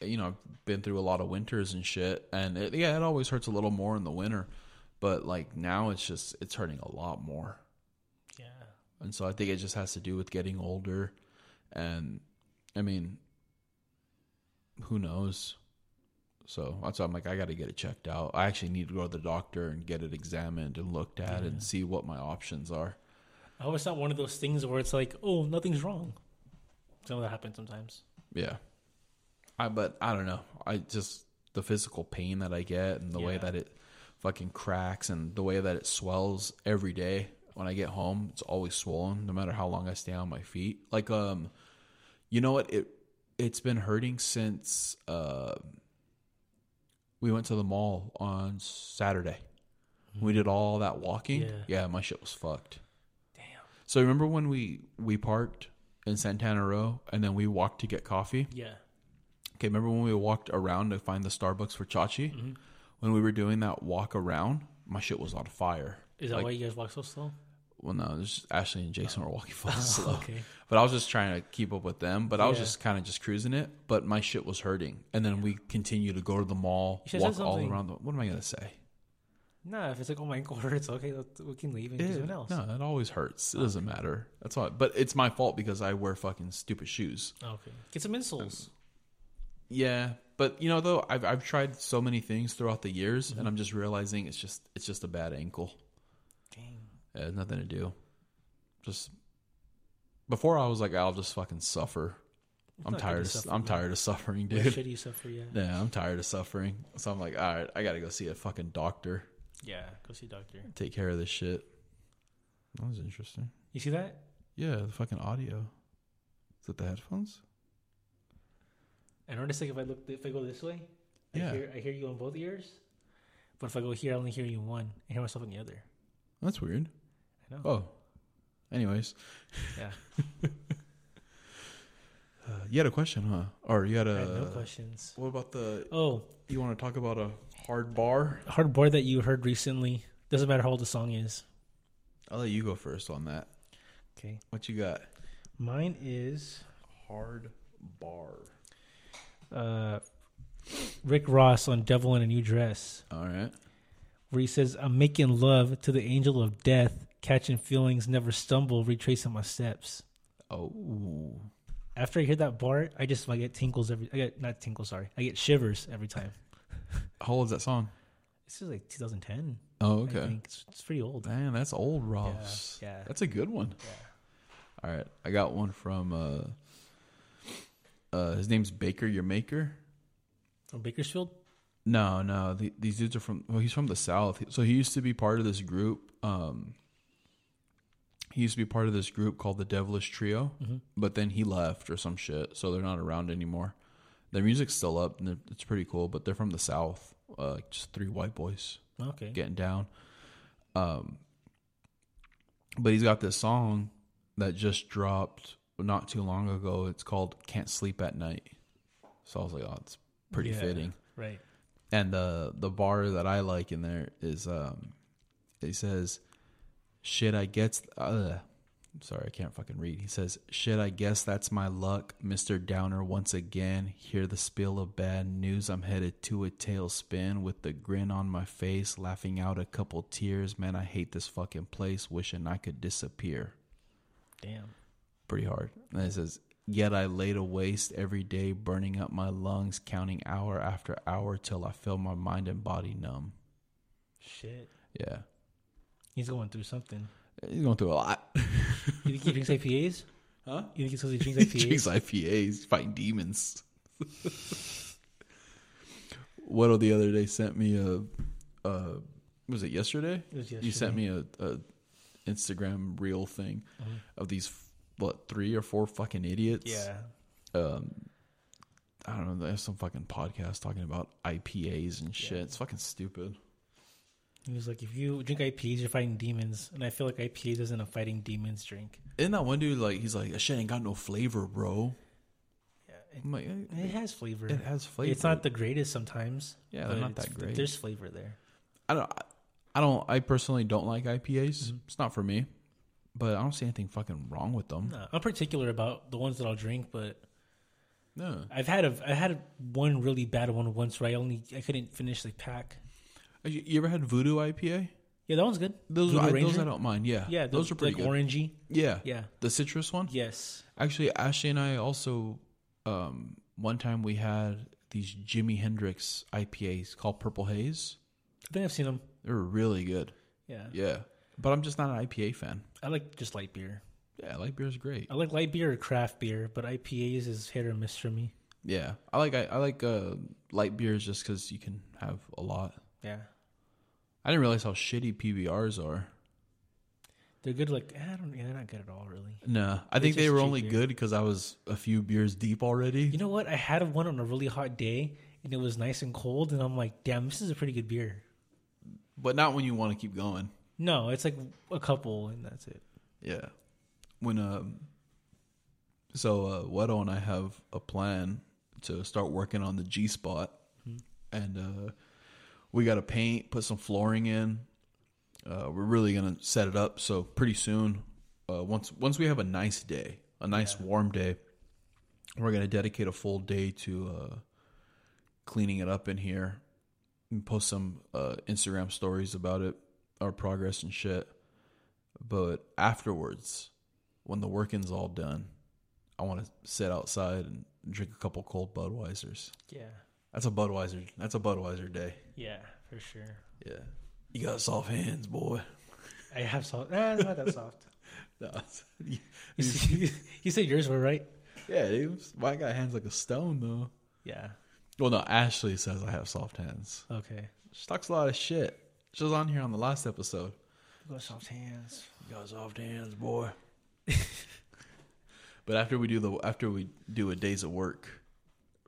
you know I've been through a lot of winters and shit and it, yeah it always hurts a little more in the winter but like now it's just it's hurting a lot more. And so I think it just has to do with getting older and I mean who knows so that's why I'm like I got to get it checked out I actually need to go to the doctor and get it examined and looked at and see what my options are I hope it's not one of those things where it's like, oh, nothing's wrong. Some of that happens sometimes. Yeah. I but I don't know. I just the physical pain that I get and the way that it fucking cracks and the way that it swells every day when I get home, it's always swollen no matter how long I stay on my feet. Like um you know what it it's been hurting since uh we went to the mall on Saturday. We did all that walking. Yeah. yeah, my shit was fucked. Damn. So remember when we we parked in Santana Row and then we walked to get coffee? Yeah. Okay, remember when we walked around to find the Starbucks for Chachi? Mm-hmm. When we were doing that walk around, my shit was on fire. Is that Like- why you guys walk so slow? Well, no, just Ashley and Jason were walking full slow. okay. But I was just trying to keep up with them. But I was Yeah. just kind of just cruising it. But my shit was hurting. And then we continued to go to the mall, walk all around. The, what am I gonna say? No, if it's like, oh my ankle hurts, okay, we can leave and do Yeah, something else. No, it always hurts. It doesn't matter. That's why. But it's my fault because I wear fucking stupid shoes. Okay. Get some insoles. Yeah, but you know though, I've I've tried so many things throughout the years, Mm-hmm. and I'm just realizing it's just it's just a bad ankle. Dang. Has nothing to do. Just before I was like, I'll just fucking suffer. I'm tired. Of, suffer, I'm man. tired of suffering, Where dude. should you suffer? Yeah. Yeah, I'm tired of suffering. So I'm like, all right, I gotta go see a fucking doctor. Yeah. Go see a doctor. Take care of this shit. That was interesting. You see that? Yeah, the fucking audio. Is it the headphones? I noticed like if I look, if I go this way, Yeah. I hear I hear you on both ears. But if I go here, I only hear you in one. I hear myself in the other. That's weird. I know. Oh. Anyways, Yeah. uh, you had a question, huh? Or you had I a have no questions. What about the? Oh, You want to talk about a hard bar? hard bar that you heard recently. Doesn't matter how old the song is. I'll let you go first on that. Okay. What you got? Mine is Hard bar. uh, Rick Ross on "Devil in a New Dress," All right. Where he says, "I'm making love to the angel of death, catching feelings, never stumble, retracing my steps." Oh, After I hear that bar, I just I get tinkles every. I get not tinkles, sorry. I get shivers every time. how old is that song? This is like 2010. Oh, I okay. think it's, it's pretty old. Man, that's old Ross. Yeah, yeah. That's a good one. Yeah. All right, I got one from uh, uh, his name's Baker Your Maker. From Bakersfield? No, no. The, these dudes are from. Well, he's from the south. So he used to be part of this group. Um, he used to be part of this group called the Devilish Trio, but then he left or some shit. So they're not around anymore. Their music's still up, and it's pretty cool. But they're from the south. Uh, just three white boys Okay. getting down. Um, but he's got this song that just dropped not too long ago. It's called "Can't Sleep at Night." So I was like, "Oh, it's pretty Yeah. fitting." Right. And the the bar that I like in there is um he says shit I guess uh sorry I can't fucking read. He says shit I guess that's my luck. Mr. Downer once again. Hear the spill of bad news. I'm headed to a tailspin with the grin on my face, laughing out a couple tears. Man, I hate this fucking place, wishing I could disappear. Damn. Pretty hard. And it says Yet I laid a waste every day, burning up my lungs, counting hour after hour till I feel my mind and body numb. Shit. Yeah. He's going through something. He's going through a lot. You think he drinks IPAs? Huh? You think it's because he drinks He IPAs? drinks IPAs, fighting demons. What the other day sent me a, uh, was it yesterday? It was yesterday. You sent. Mm-hmm. me a, a Instagram reel thing of these what three or four fucking idiots. Yeah. Um, I don't know. There's some fucking podcast talking about IPAs and shit. Yeah. It's fucking stupid. He was like, if you drink IPAs, you're fighting demons. And I feel like IPAs isn't a fighting demons drink. Isn't that one dude like he's like that shit ain't got no flavor, bro? Yeah. It, like, eh, it has flavor. it has flavor. It's not the greatest sometimes. Yeah, they're not that great. There's flavor there. I don't. I don't. I personally don't like IPAs. Mm-hmm. It's not for me. But I don't see anything fucking wrong with them. No, I'm particular about the ones that I'll drink, but No. I've had a I had one really bad one once where I only I couldn't finish the pack. You, you ever had Voodoo IPA? Yeah, that one's good. Those, I, those I don't mind. Yeah, Yeah, those are pretty like good. orangey. Yeah, Yeah. the citrus one. Yes. Actually, Ashley and I also um, one time we had these Jimi Hendrix IPAs called Purple Haze. I think I've seen them. They were really good. Yeah. Yeah, but I'm just not an IPA fan. I like just light beer. Yeah, light beer is great. I like light beer or craft beer, but IPAs is hit or miss for me. Yeah, I like I, I like uh, light beers just because you can have a lot. Yeah. I didn't realize how shitty PBRs are. They're good like I don't yeah, they're not good at all really. Nah, I They think they just were cheap only beer. good because I was a few beers deep already. You know what? I had one on a really hot day and it was nice and cold and I'm like, damn, this is a pretty good beer. but not when you want to keep going. No, it's like a couple and that's it. Yeah. When um so uh Wedo and I have a plan to start working on the G spot and uh we gotta paint, put some flooring in. Uh we're really gonna set it up so pretty soon, uh once once we have a nice day, a nice warm day, we're gonna dedicate a full day to uh cleaning it up in here and post some uh Instagram stories about it, our progress and shit. But afterwards, when the working's all done, I want to sit outside and drink a couple cold Budweisers. Yeah. That's a Budweiser. That's a Budweiser day. Yeah, for sure. Yeah. You got soft hands, boy. I have soft. Nah, it's not that soft. No, You, see- you said yours were right. yeah, dude. Why I got hands like a stone though? Yeah. Well, no. Ashley says I have soft hands. Okay. She talks a lot of shit. She was on here on the last episode. You got soft hands. You got soft hands, boy. but after we do the after we do a days of work,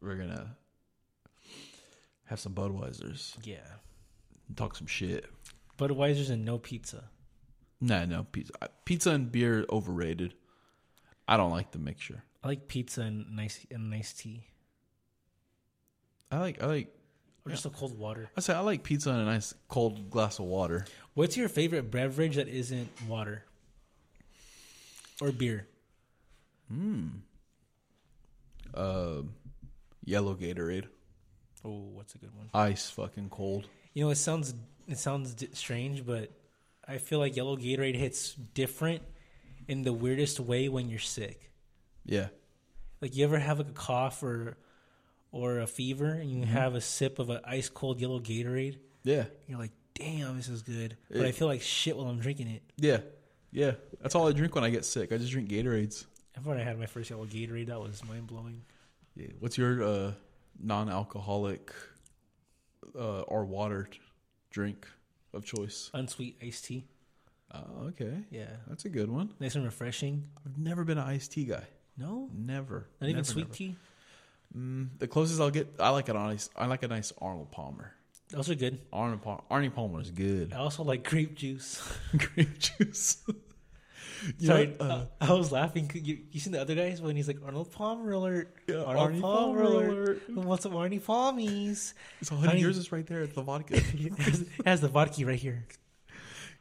we're gonna have some Budweisers Yeah. and talk some shit. Budweiser's and no pizza. Nah, no pizza. Pizza and beer overrated. I don't like the mixture. I like pizza and nice and nice tea. I like I like Or just a cold water. I say I like pizza and a nice cold glass of water. What's your favorite beverage that isn't water? Or beer? Hmm. Uh, yellow Gatorade, Oh, what's a good one? ice fucking cold. You know, it sounds it sounds d- strange, but I feel like yellow Gatorade hits different in the weirdest way when you're sick. Yeah, Like you ever have like a cough or or a fever and you have a sip of an ice cold yellow Gatorade, yeah, you're like, "Damn, this is good." But I feel like shit while I'm drinking it. yeah, yeah. That's all I drink when I get sick. I just drink Gatorades. I've already had my first yellow Gatorade. That was mind blowing. Yeah. What's your uh non-alcoholic uh, or water drink of choice. Unsweet iced tea. Oh, okay. Yeah. That's a good one. Nice and refreshing. I've never been an iced tea guy. No? Never. Not even Never, sweet never. tea? Mm, the closest I'll get, I like an nice. I like a nice Arnold Palmer. Those are good. Arnold Palmer, Arnie Palmer is good. I also like grape juice. Grape juice. You Sorry, know, uh, uh, I was laughing. You, you seen the other guys when he's like Arnold Palmer alert, Yeah, Arnold Arnie Palmer, Palmer alert. alert. Who wants some Arnie Palmies? so honey, honey- yours is right there. It's the vodka. it, has, it has the vodka right here.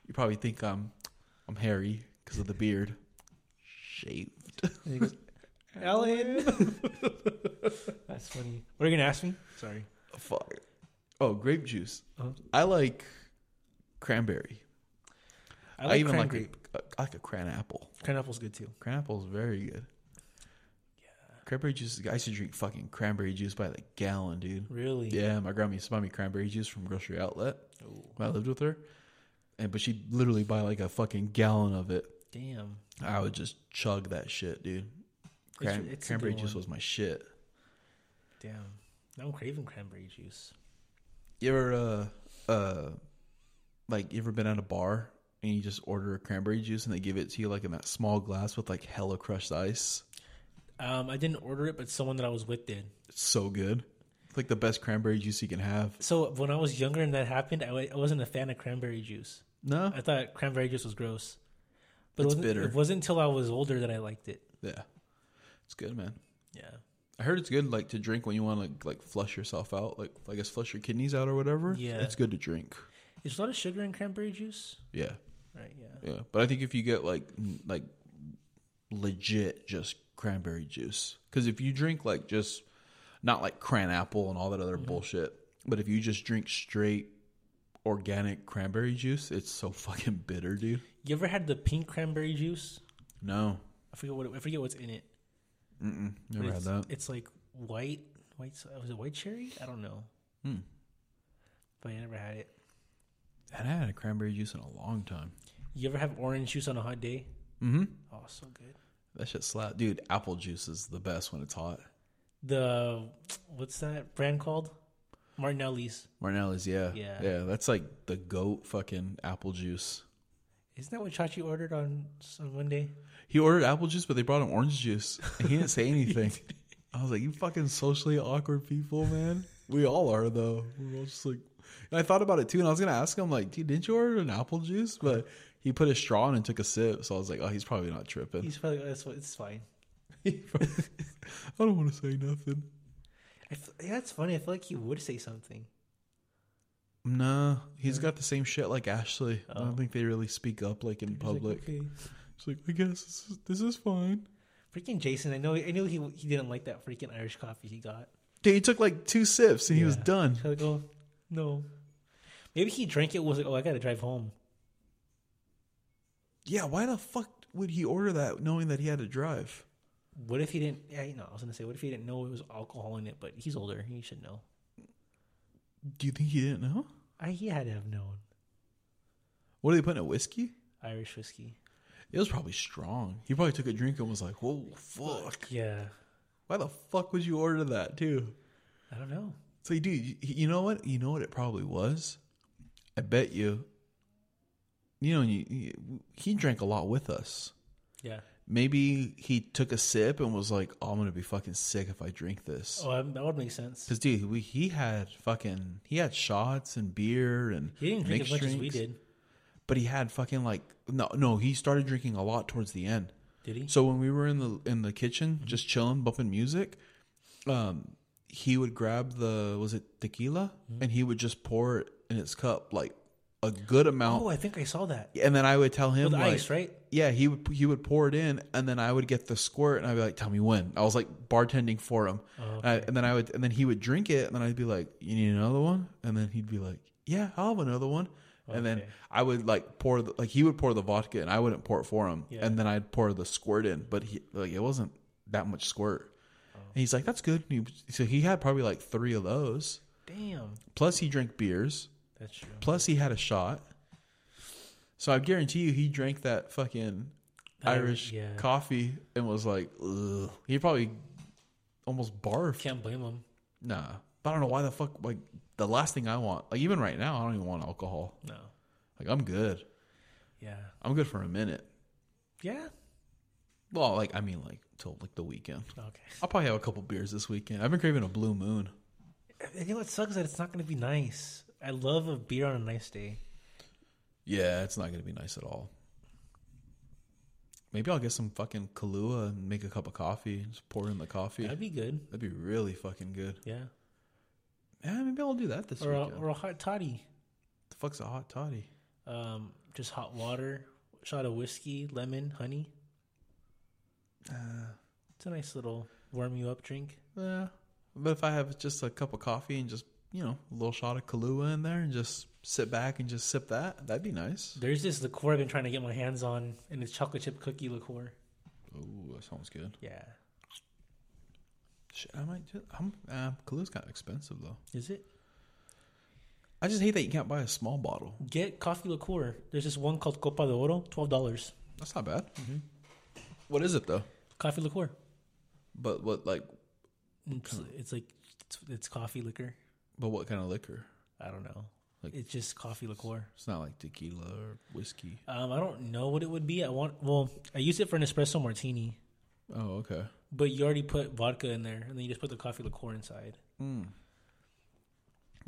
you probably think I'm, I'm hairy because of the beard. Shaved. And Ellen. That's funny. What are you gonna ask me? Sorry. Fuck. Oh, grape juice. Uh-huh. I like cranberry. I I, even cran like grape. a, I like a cran apple. Cran apple's good too. Cran apple is very good. Yeah. Cranberry juice. I used to drink fucking cranberry juice by the gallon, dude. Really? Yeah, my grandma used to buy me cranberry juice from grocery outlet when I lived with her, and but she'd literally buy like a fucking gallon of it. Damn. I would just chug that shit, dude. Cran- it's a cranberry juice one. was my shit. Damn. Now I'm craving cranberry juice. You ever uh uh like you ever been at a bar and you just order a cranberry juice and they give it to you like in that small glass with like hella crushed ice? Um, I didn't order it, but someone that I was with did. It's so good. It's like the best cranberry juice you can have. So when I was younger and that happened, I, I wasn't a fan of cranberry juice. No? I thought cranberry juice was gross. But It's it bitter. It wasn't until I was older that I liked it. Yeah. It's good, man. Yeah. I heard it's good like to drink when you want to like flush yourself out, like I guess flush your kidneys out or whatever. Yeah. It's good to drink. There's a lot of sugar in cranberry juice. Yeah. Right. Yeah. Yeah. But I think if you get like like legit just cranberry juice cuz if you drink like just not like cran apple and all that other bullshit, but if you just drink straight organic cranberry juice, it's so fucking bitter, dude. You ever had the pink cranberry juice? No. I forget what I forget what's in it. Mm-mm. Never had it's, that. It's like white. White. Was it white cherry? I don't know. Hmm. But I never had it. I haven't had a cranberry juice in a long time. You ever have orange juice on a hot day? Mm-hmm. Oh, so good. That shit slap. Dude, apple juice is the best when it's hot. The what's that brand called? Martinelli's. Martinelli's, yeah. Yeah. Yeah, that's like the goat fucking apple juice. Isn't that what Chachi ordered on on Monday? He ordered apple juice, but they brought him orange juice. And he didn't say anything. I was like, you fucking socially awkward people, man. We all are, though. We're all just like, and I thought about it too, and I was going to ask him, like, dude, didn't you order an apple juice? But he put a straw in and took a sip. So I was like, oh, he's probably not tripping. He's probably that's what it's fine. I don't want to say nothing. I f- yeah, it's funny. I feel like he would say something. Nah, he's got the same shit like Ashley. I Oh. don't think they really speak up like in He's like, public. okay. It's like, I guess this is, this is fine. Freaking Jason, I know. I knew he he didn't like that freaking Irish coffee he got. Dude, he took like two sips and he was Yeah. done. So I go, no. Maybe he drank it. Was like, oh, I gotta drive home. Yeah, why the fuck would he order that knowing that he had to drive? What if he didn't? Yeah, no. I was gonna say, what if he didn't know it was alcohol in it? But he's older. He should know. Do you think he didn't know? I he had to have known What are they putting? in it? Whiskey? Irish whiskey. It was probably strong. He probably took a drink and was like, "Whoa, fuck! Yeah, Why the fuck would you order that too?" I don't know. So, dude, you, you know what? You know what it probably was. I bet you. You know, you, you- he drank a lot with us. Yeah. Maybe he took a sip and was like, "Oh, I'm gonna be fucking sick if I drink this." Oh, that that would make sense. Because dude, we, he had fucking he had shots and beer and He didn't drink as much as we did. but he had fucking like no no he started drinking a lot towards the end. Did he? So when we were in the in the kitchen just chilling, bumping music, um, he would grab the was it tequila and he would just pour it in his cup like a good amount, Oh, I think I saw that and then I would tell him with like, ice, right? yeah, he would he would pour it in, and then I would get the squirt, and I'd be like, "Tell me when." I was like bartending for him, Oh, and, I, and then I would, and then he would drink it, and then I'd be like, "You need another one?" And then he'd be like, "Yeah, I'll have another one." And then I would like pour the, like he would pour the vodka, and I wouldn't pour it for him, Yeah. and then I'd pour the squirt in, but he like it wasn't that much squirt. Oh. And he's like, "That's good." And he, so he had probably like three of those. Damn, Plus, he drank beers. That's true. Plus, he had a shot. So I guarantee you, he drank that fucking Irish yeah. coffee and was like, Ugh. he probably almost barfed. Can't blame him. Nah, but I don't know why the fuck. Like the last thing I want, like even right now, I don't even want alcohol. No. Like I'm good. Yeah. I'm good for a minute. Yeah. Well, like I mean, like till like the weekend. Okay. I'll probably have a couple beers this weekend. I've been craving a blue moon. And you know what sucks is that it's not going to be nice. I love a beer on a nice day. Yeah, it's not gonna be nice at all. Maybe I'll get some fucking Kahlua and make a cup of coffee. Just pour in the coffee. That'd be good. That'd be really fucking good. Yeah. Yeah, maybe I'll do that this Or a, weekend. or a hot toddy. the fuck's a hot toddy? Um, just hot water, shot of whiskey, lemon, honey. Uh, It's a nice little warm you up drink. yeah, but if I have just a cup of coffee and just you know a little shot of Kahlua in there and just sit back and just sip that, that'd be nice. There's this liqueur I've been trying to get my hands on, and it's chocolate chip cookie liqueur. Ooh, that sounds good. Yeah. Shit, I might. Just, I'm uh, Kahlua's kind of expensive though. Is it? I just hate that you can't buy a small bottle. Get coffee liqueur. There's this one called Copa de Oro, twelve dollars. That's not bad. What is it though? Coffee liqueur. But what like? It's, it's like it's, it's coffee liquor. But what kind of liquor? I don't know. Like- it's just coffee liqueur. It's not like tequila or whiskey. Um, I don't know what it would be. I want. Well, I use it for an espresso martini, Oh, okay. but you already put vodka in there, and then you just put the coffee liqueur inside. Mm.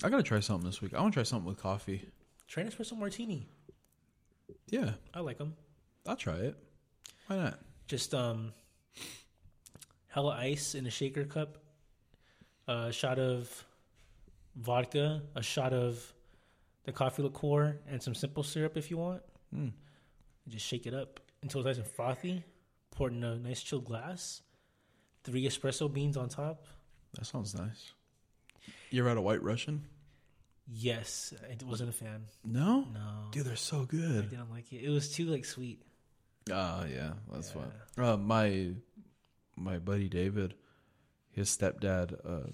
I gotta try something this week. I want to try something with coffee. Try an espresso martini. Yeah, I like them. I'll try it. Why not? Just um, hella ice in a shaker cup, a shot of vodka, a shot of the coffee liqueur, and some simple syrup if you want. Mm. Just shake it up until it's nice and frothy. Pour it in a nice chilled glass. Three espresso beans on top. That sounds nice. You ever had a White Russian? Yes, I wasn't a fan. No, No, dude, they're so good. I didn't like it. It was too like sweet. Oh yeah, that's Yeah. fine. Uh, my my buddy David, his stepdad, uh,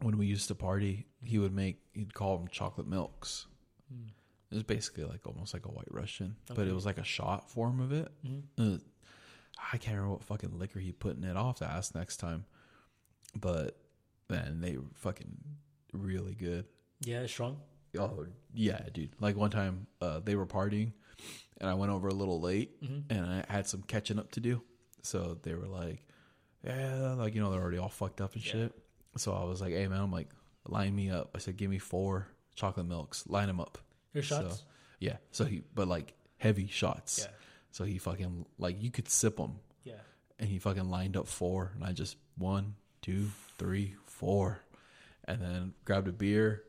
when we used to party, he would make he'd call them chocolate milks. Mm. It was basically like almost like a White Russian, but it was like a shot form of it. Mhm. Uh, I can't remember what fucking liquor he put in it. I'll have to ask next time. But man, they were fucking really good. Yeah, strong. Oh yeah, dude. Like one time, uh, they were partying, and I went over a little late, Mhm. and I had some catching up to do. So they were like, "Yeah, like you know, they're already all fucked up and Yeah. shit." So I was like, "Hey man, I'm like, line me up." I said, "Give me four chocolate milks, line them up." Your So- shots. Yeah. So he, but like heavy shots. Yeah, So he fucking like you could sip them, yeah. and he fucking lined up four, and I just one, two, three, four, and then grabbed a beer,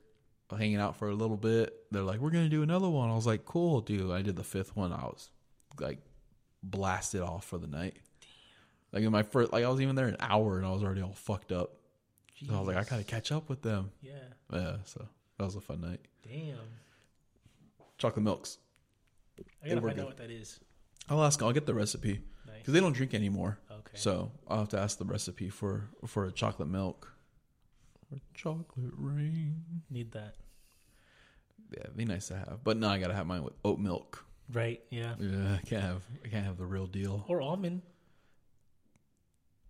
hanging out for a little bit. They're like, "We're gonna do another one." I was like, "Cool, dude." I did the fifth one. I was like blasted off for the night. Damn. Like in my first, like I was even there an hour, and I was already all fucked up. So I was like, I gotta catch up with them. Yeah. Yeah. So that was a fun night. Damn. Chocolate milks. I gotta find good. out what that is. I'll ask. I'll get the recipe Nice. because they don't drink anymore. Okay. So I'll have to ask the recipe for for a chocolate milk. Or chocolate rain. Need that. Yeah, it'd be nice to have. But no, I gotta have mine with oat milk. Right. Yeah. Yeah, I can't have I can't have the real deal. Or almond.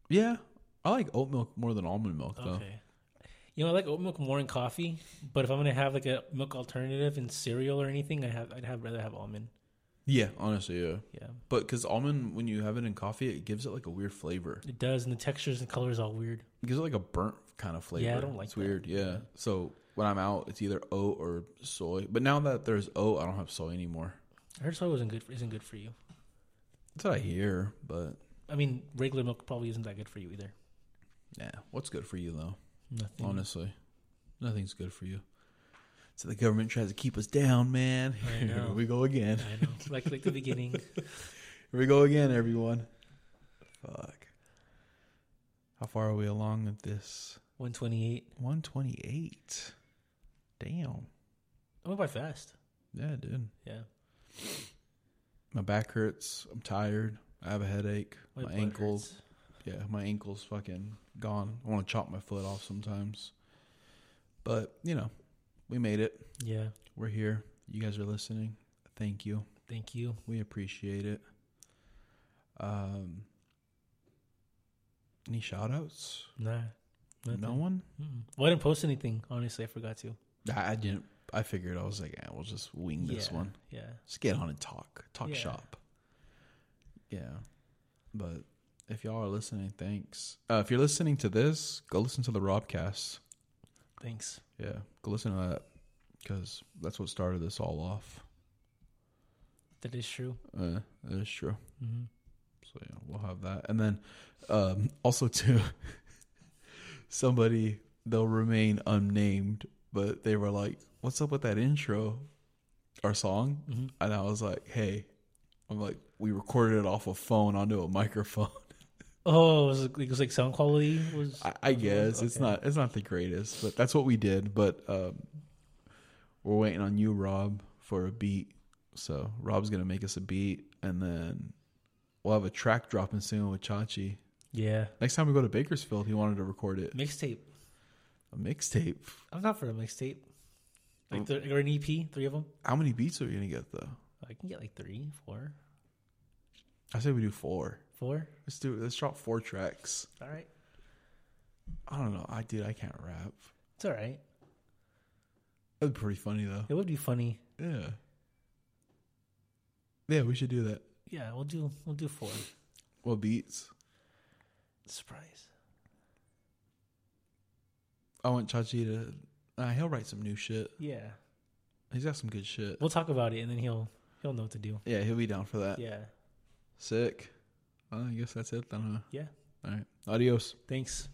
Yeah. I like oat milk more than almond milk though. Okay. You know, I like oat milk more in coffee, but if I'm gonna have like a milk alternative in cereal or anything, I have I'd have rather have almond. Yeah, honestly, yeah. Yeah, But because almond, when you have it in coffee, it gives it like a weird flavor. it does, and the textures and colors all weird. It gives it like a burnt kind of flavor. Yeah, I don't like It's that. weird. Yeah. So when I'm out, it's either oat or soy. But now that there's oat, I don't have soy anymore. I heard soy wasn't good. Isn't good for you. That's what I hear. But I mean, regular milk probably isn't that good for you either. Yeah, what's good for you though? Nothing. Honestly, nothing's good for you. So the government tries to keep us down, man. Here we go again. I know. Like like the beginning. Here we go again, everyone. Fuck. How far are we along with this? 128. 128. Damn. I went by fast. Yeah, dude. Yeah. My back hurts. I'm tired. I have a headache. My, butt ankles. hurts. Yeah, my ankle's fucking gone. I want to chop my foot off sometimes. But, you know, we made it. Yeah. We're here. You guys are listening. Thank you. Thank you. We appreciate it. Um, any shout outs? Nah. Nothing. No one. Mm-mm. Well, I didn't post anything. Honestly, I forgot to. I, I didn't. I figured I was like, yeah, we'll just wing this yeah, one. Yeah. Just get on and talk, talk Yeah. shop. Yeah, but if y'all are listening, thanks. Uh, if you're listening to this, go listen to the Robcast. Thanks. Yeah, go listen to that because that's what started this all off. That is true. Uh, that is true. hmm So yeah, we'll have that, and then um, also too, somebody they'll remain unnamed, but they were like, "What's up with that intro, our song?" hmm And I was like, "Hey," I'm like, "We recorded it off a phone onto a microphone." Oh, it was, like, it was like sound quality was. I, I guess it's Okay. not it's not the greatest, but that's what we did. But um, we're waiting on you, Rob, for a beat. So Rob's gonna make us a beat, and then we'll have a track dropping soon with Chachi. Yeah. Next time we go to Bakersfield, he wanted to record it. Mixtape. A mixtape. I'm not for a mixtape. Like th- or an EP, three of them. How many beats are we gonna get though? I can get like three, four, I say we do four. Four. Let's do. Let's drop four tracks. All right. I don't know. I dude, I can't rap. It's all right. That'd be pretty funny though. It would be funny. Yeah. Yeah, we should do that. Yeah, we'll do we'll do four. What beats? Surprise. I want Chachi to. Uh, he'll write some new shit. Yeah. He's got some good shit. We'll talk about it and then he'll he'll know what to do. Yeah, he'll be down for that. Yeah. Sick. Well, I guess that's it then, huh? Yeah. All right. Adios. Thanks.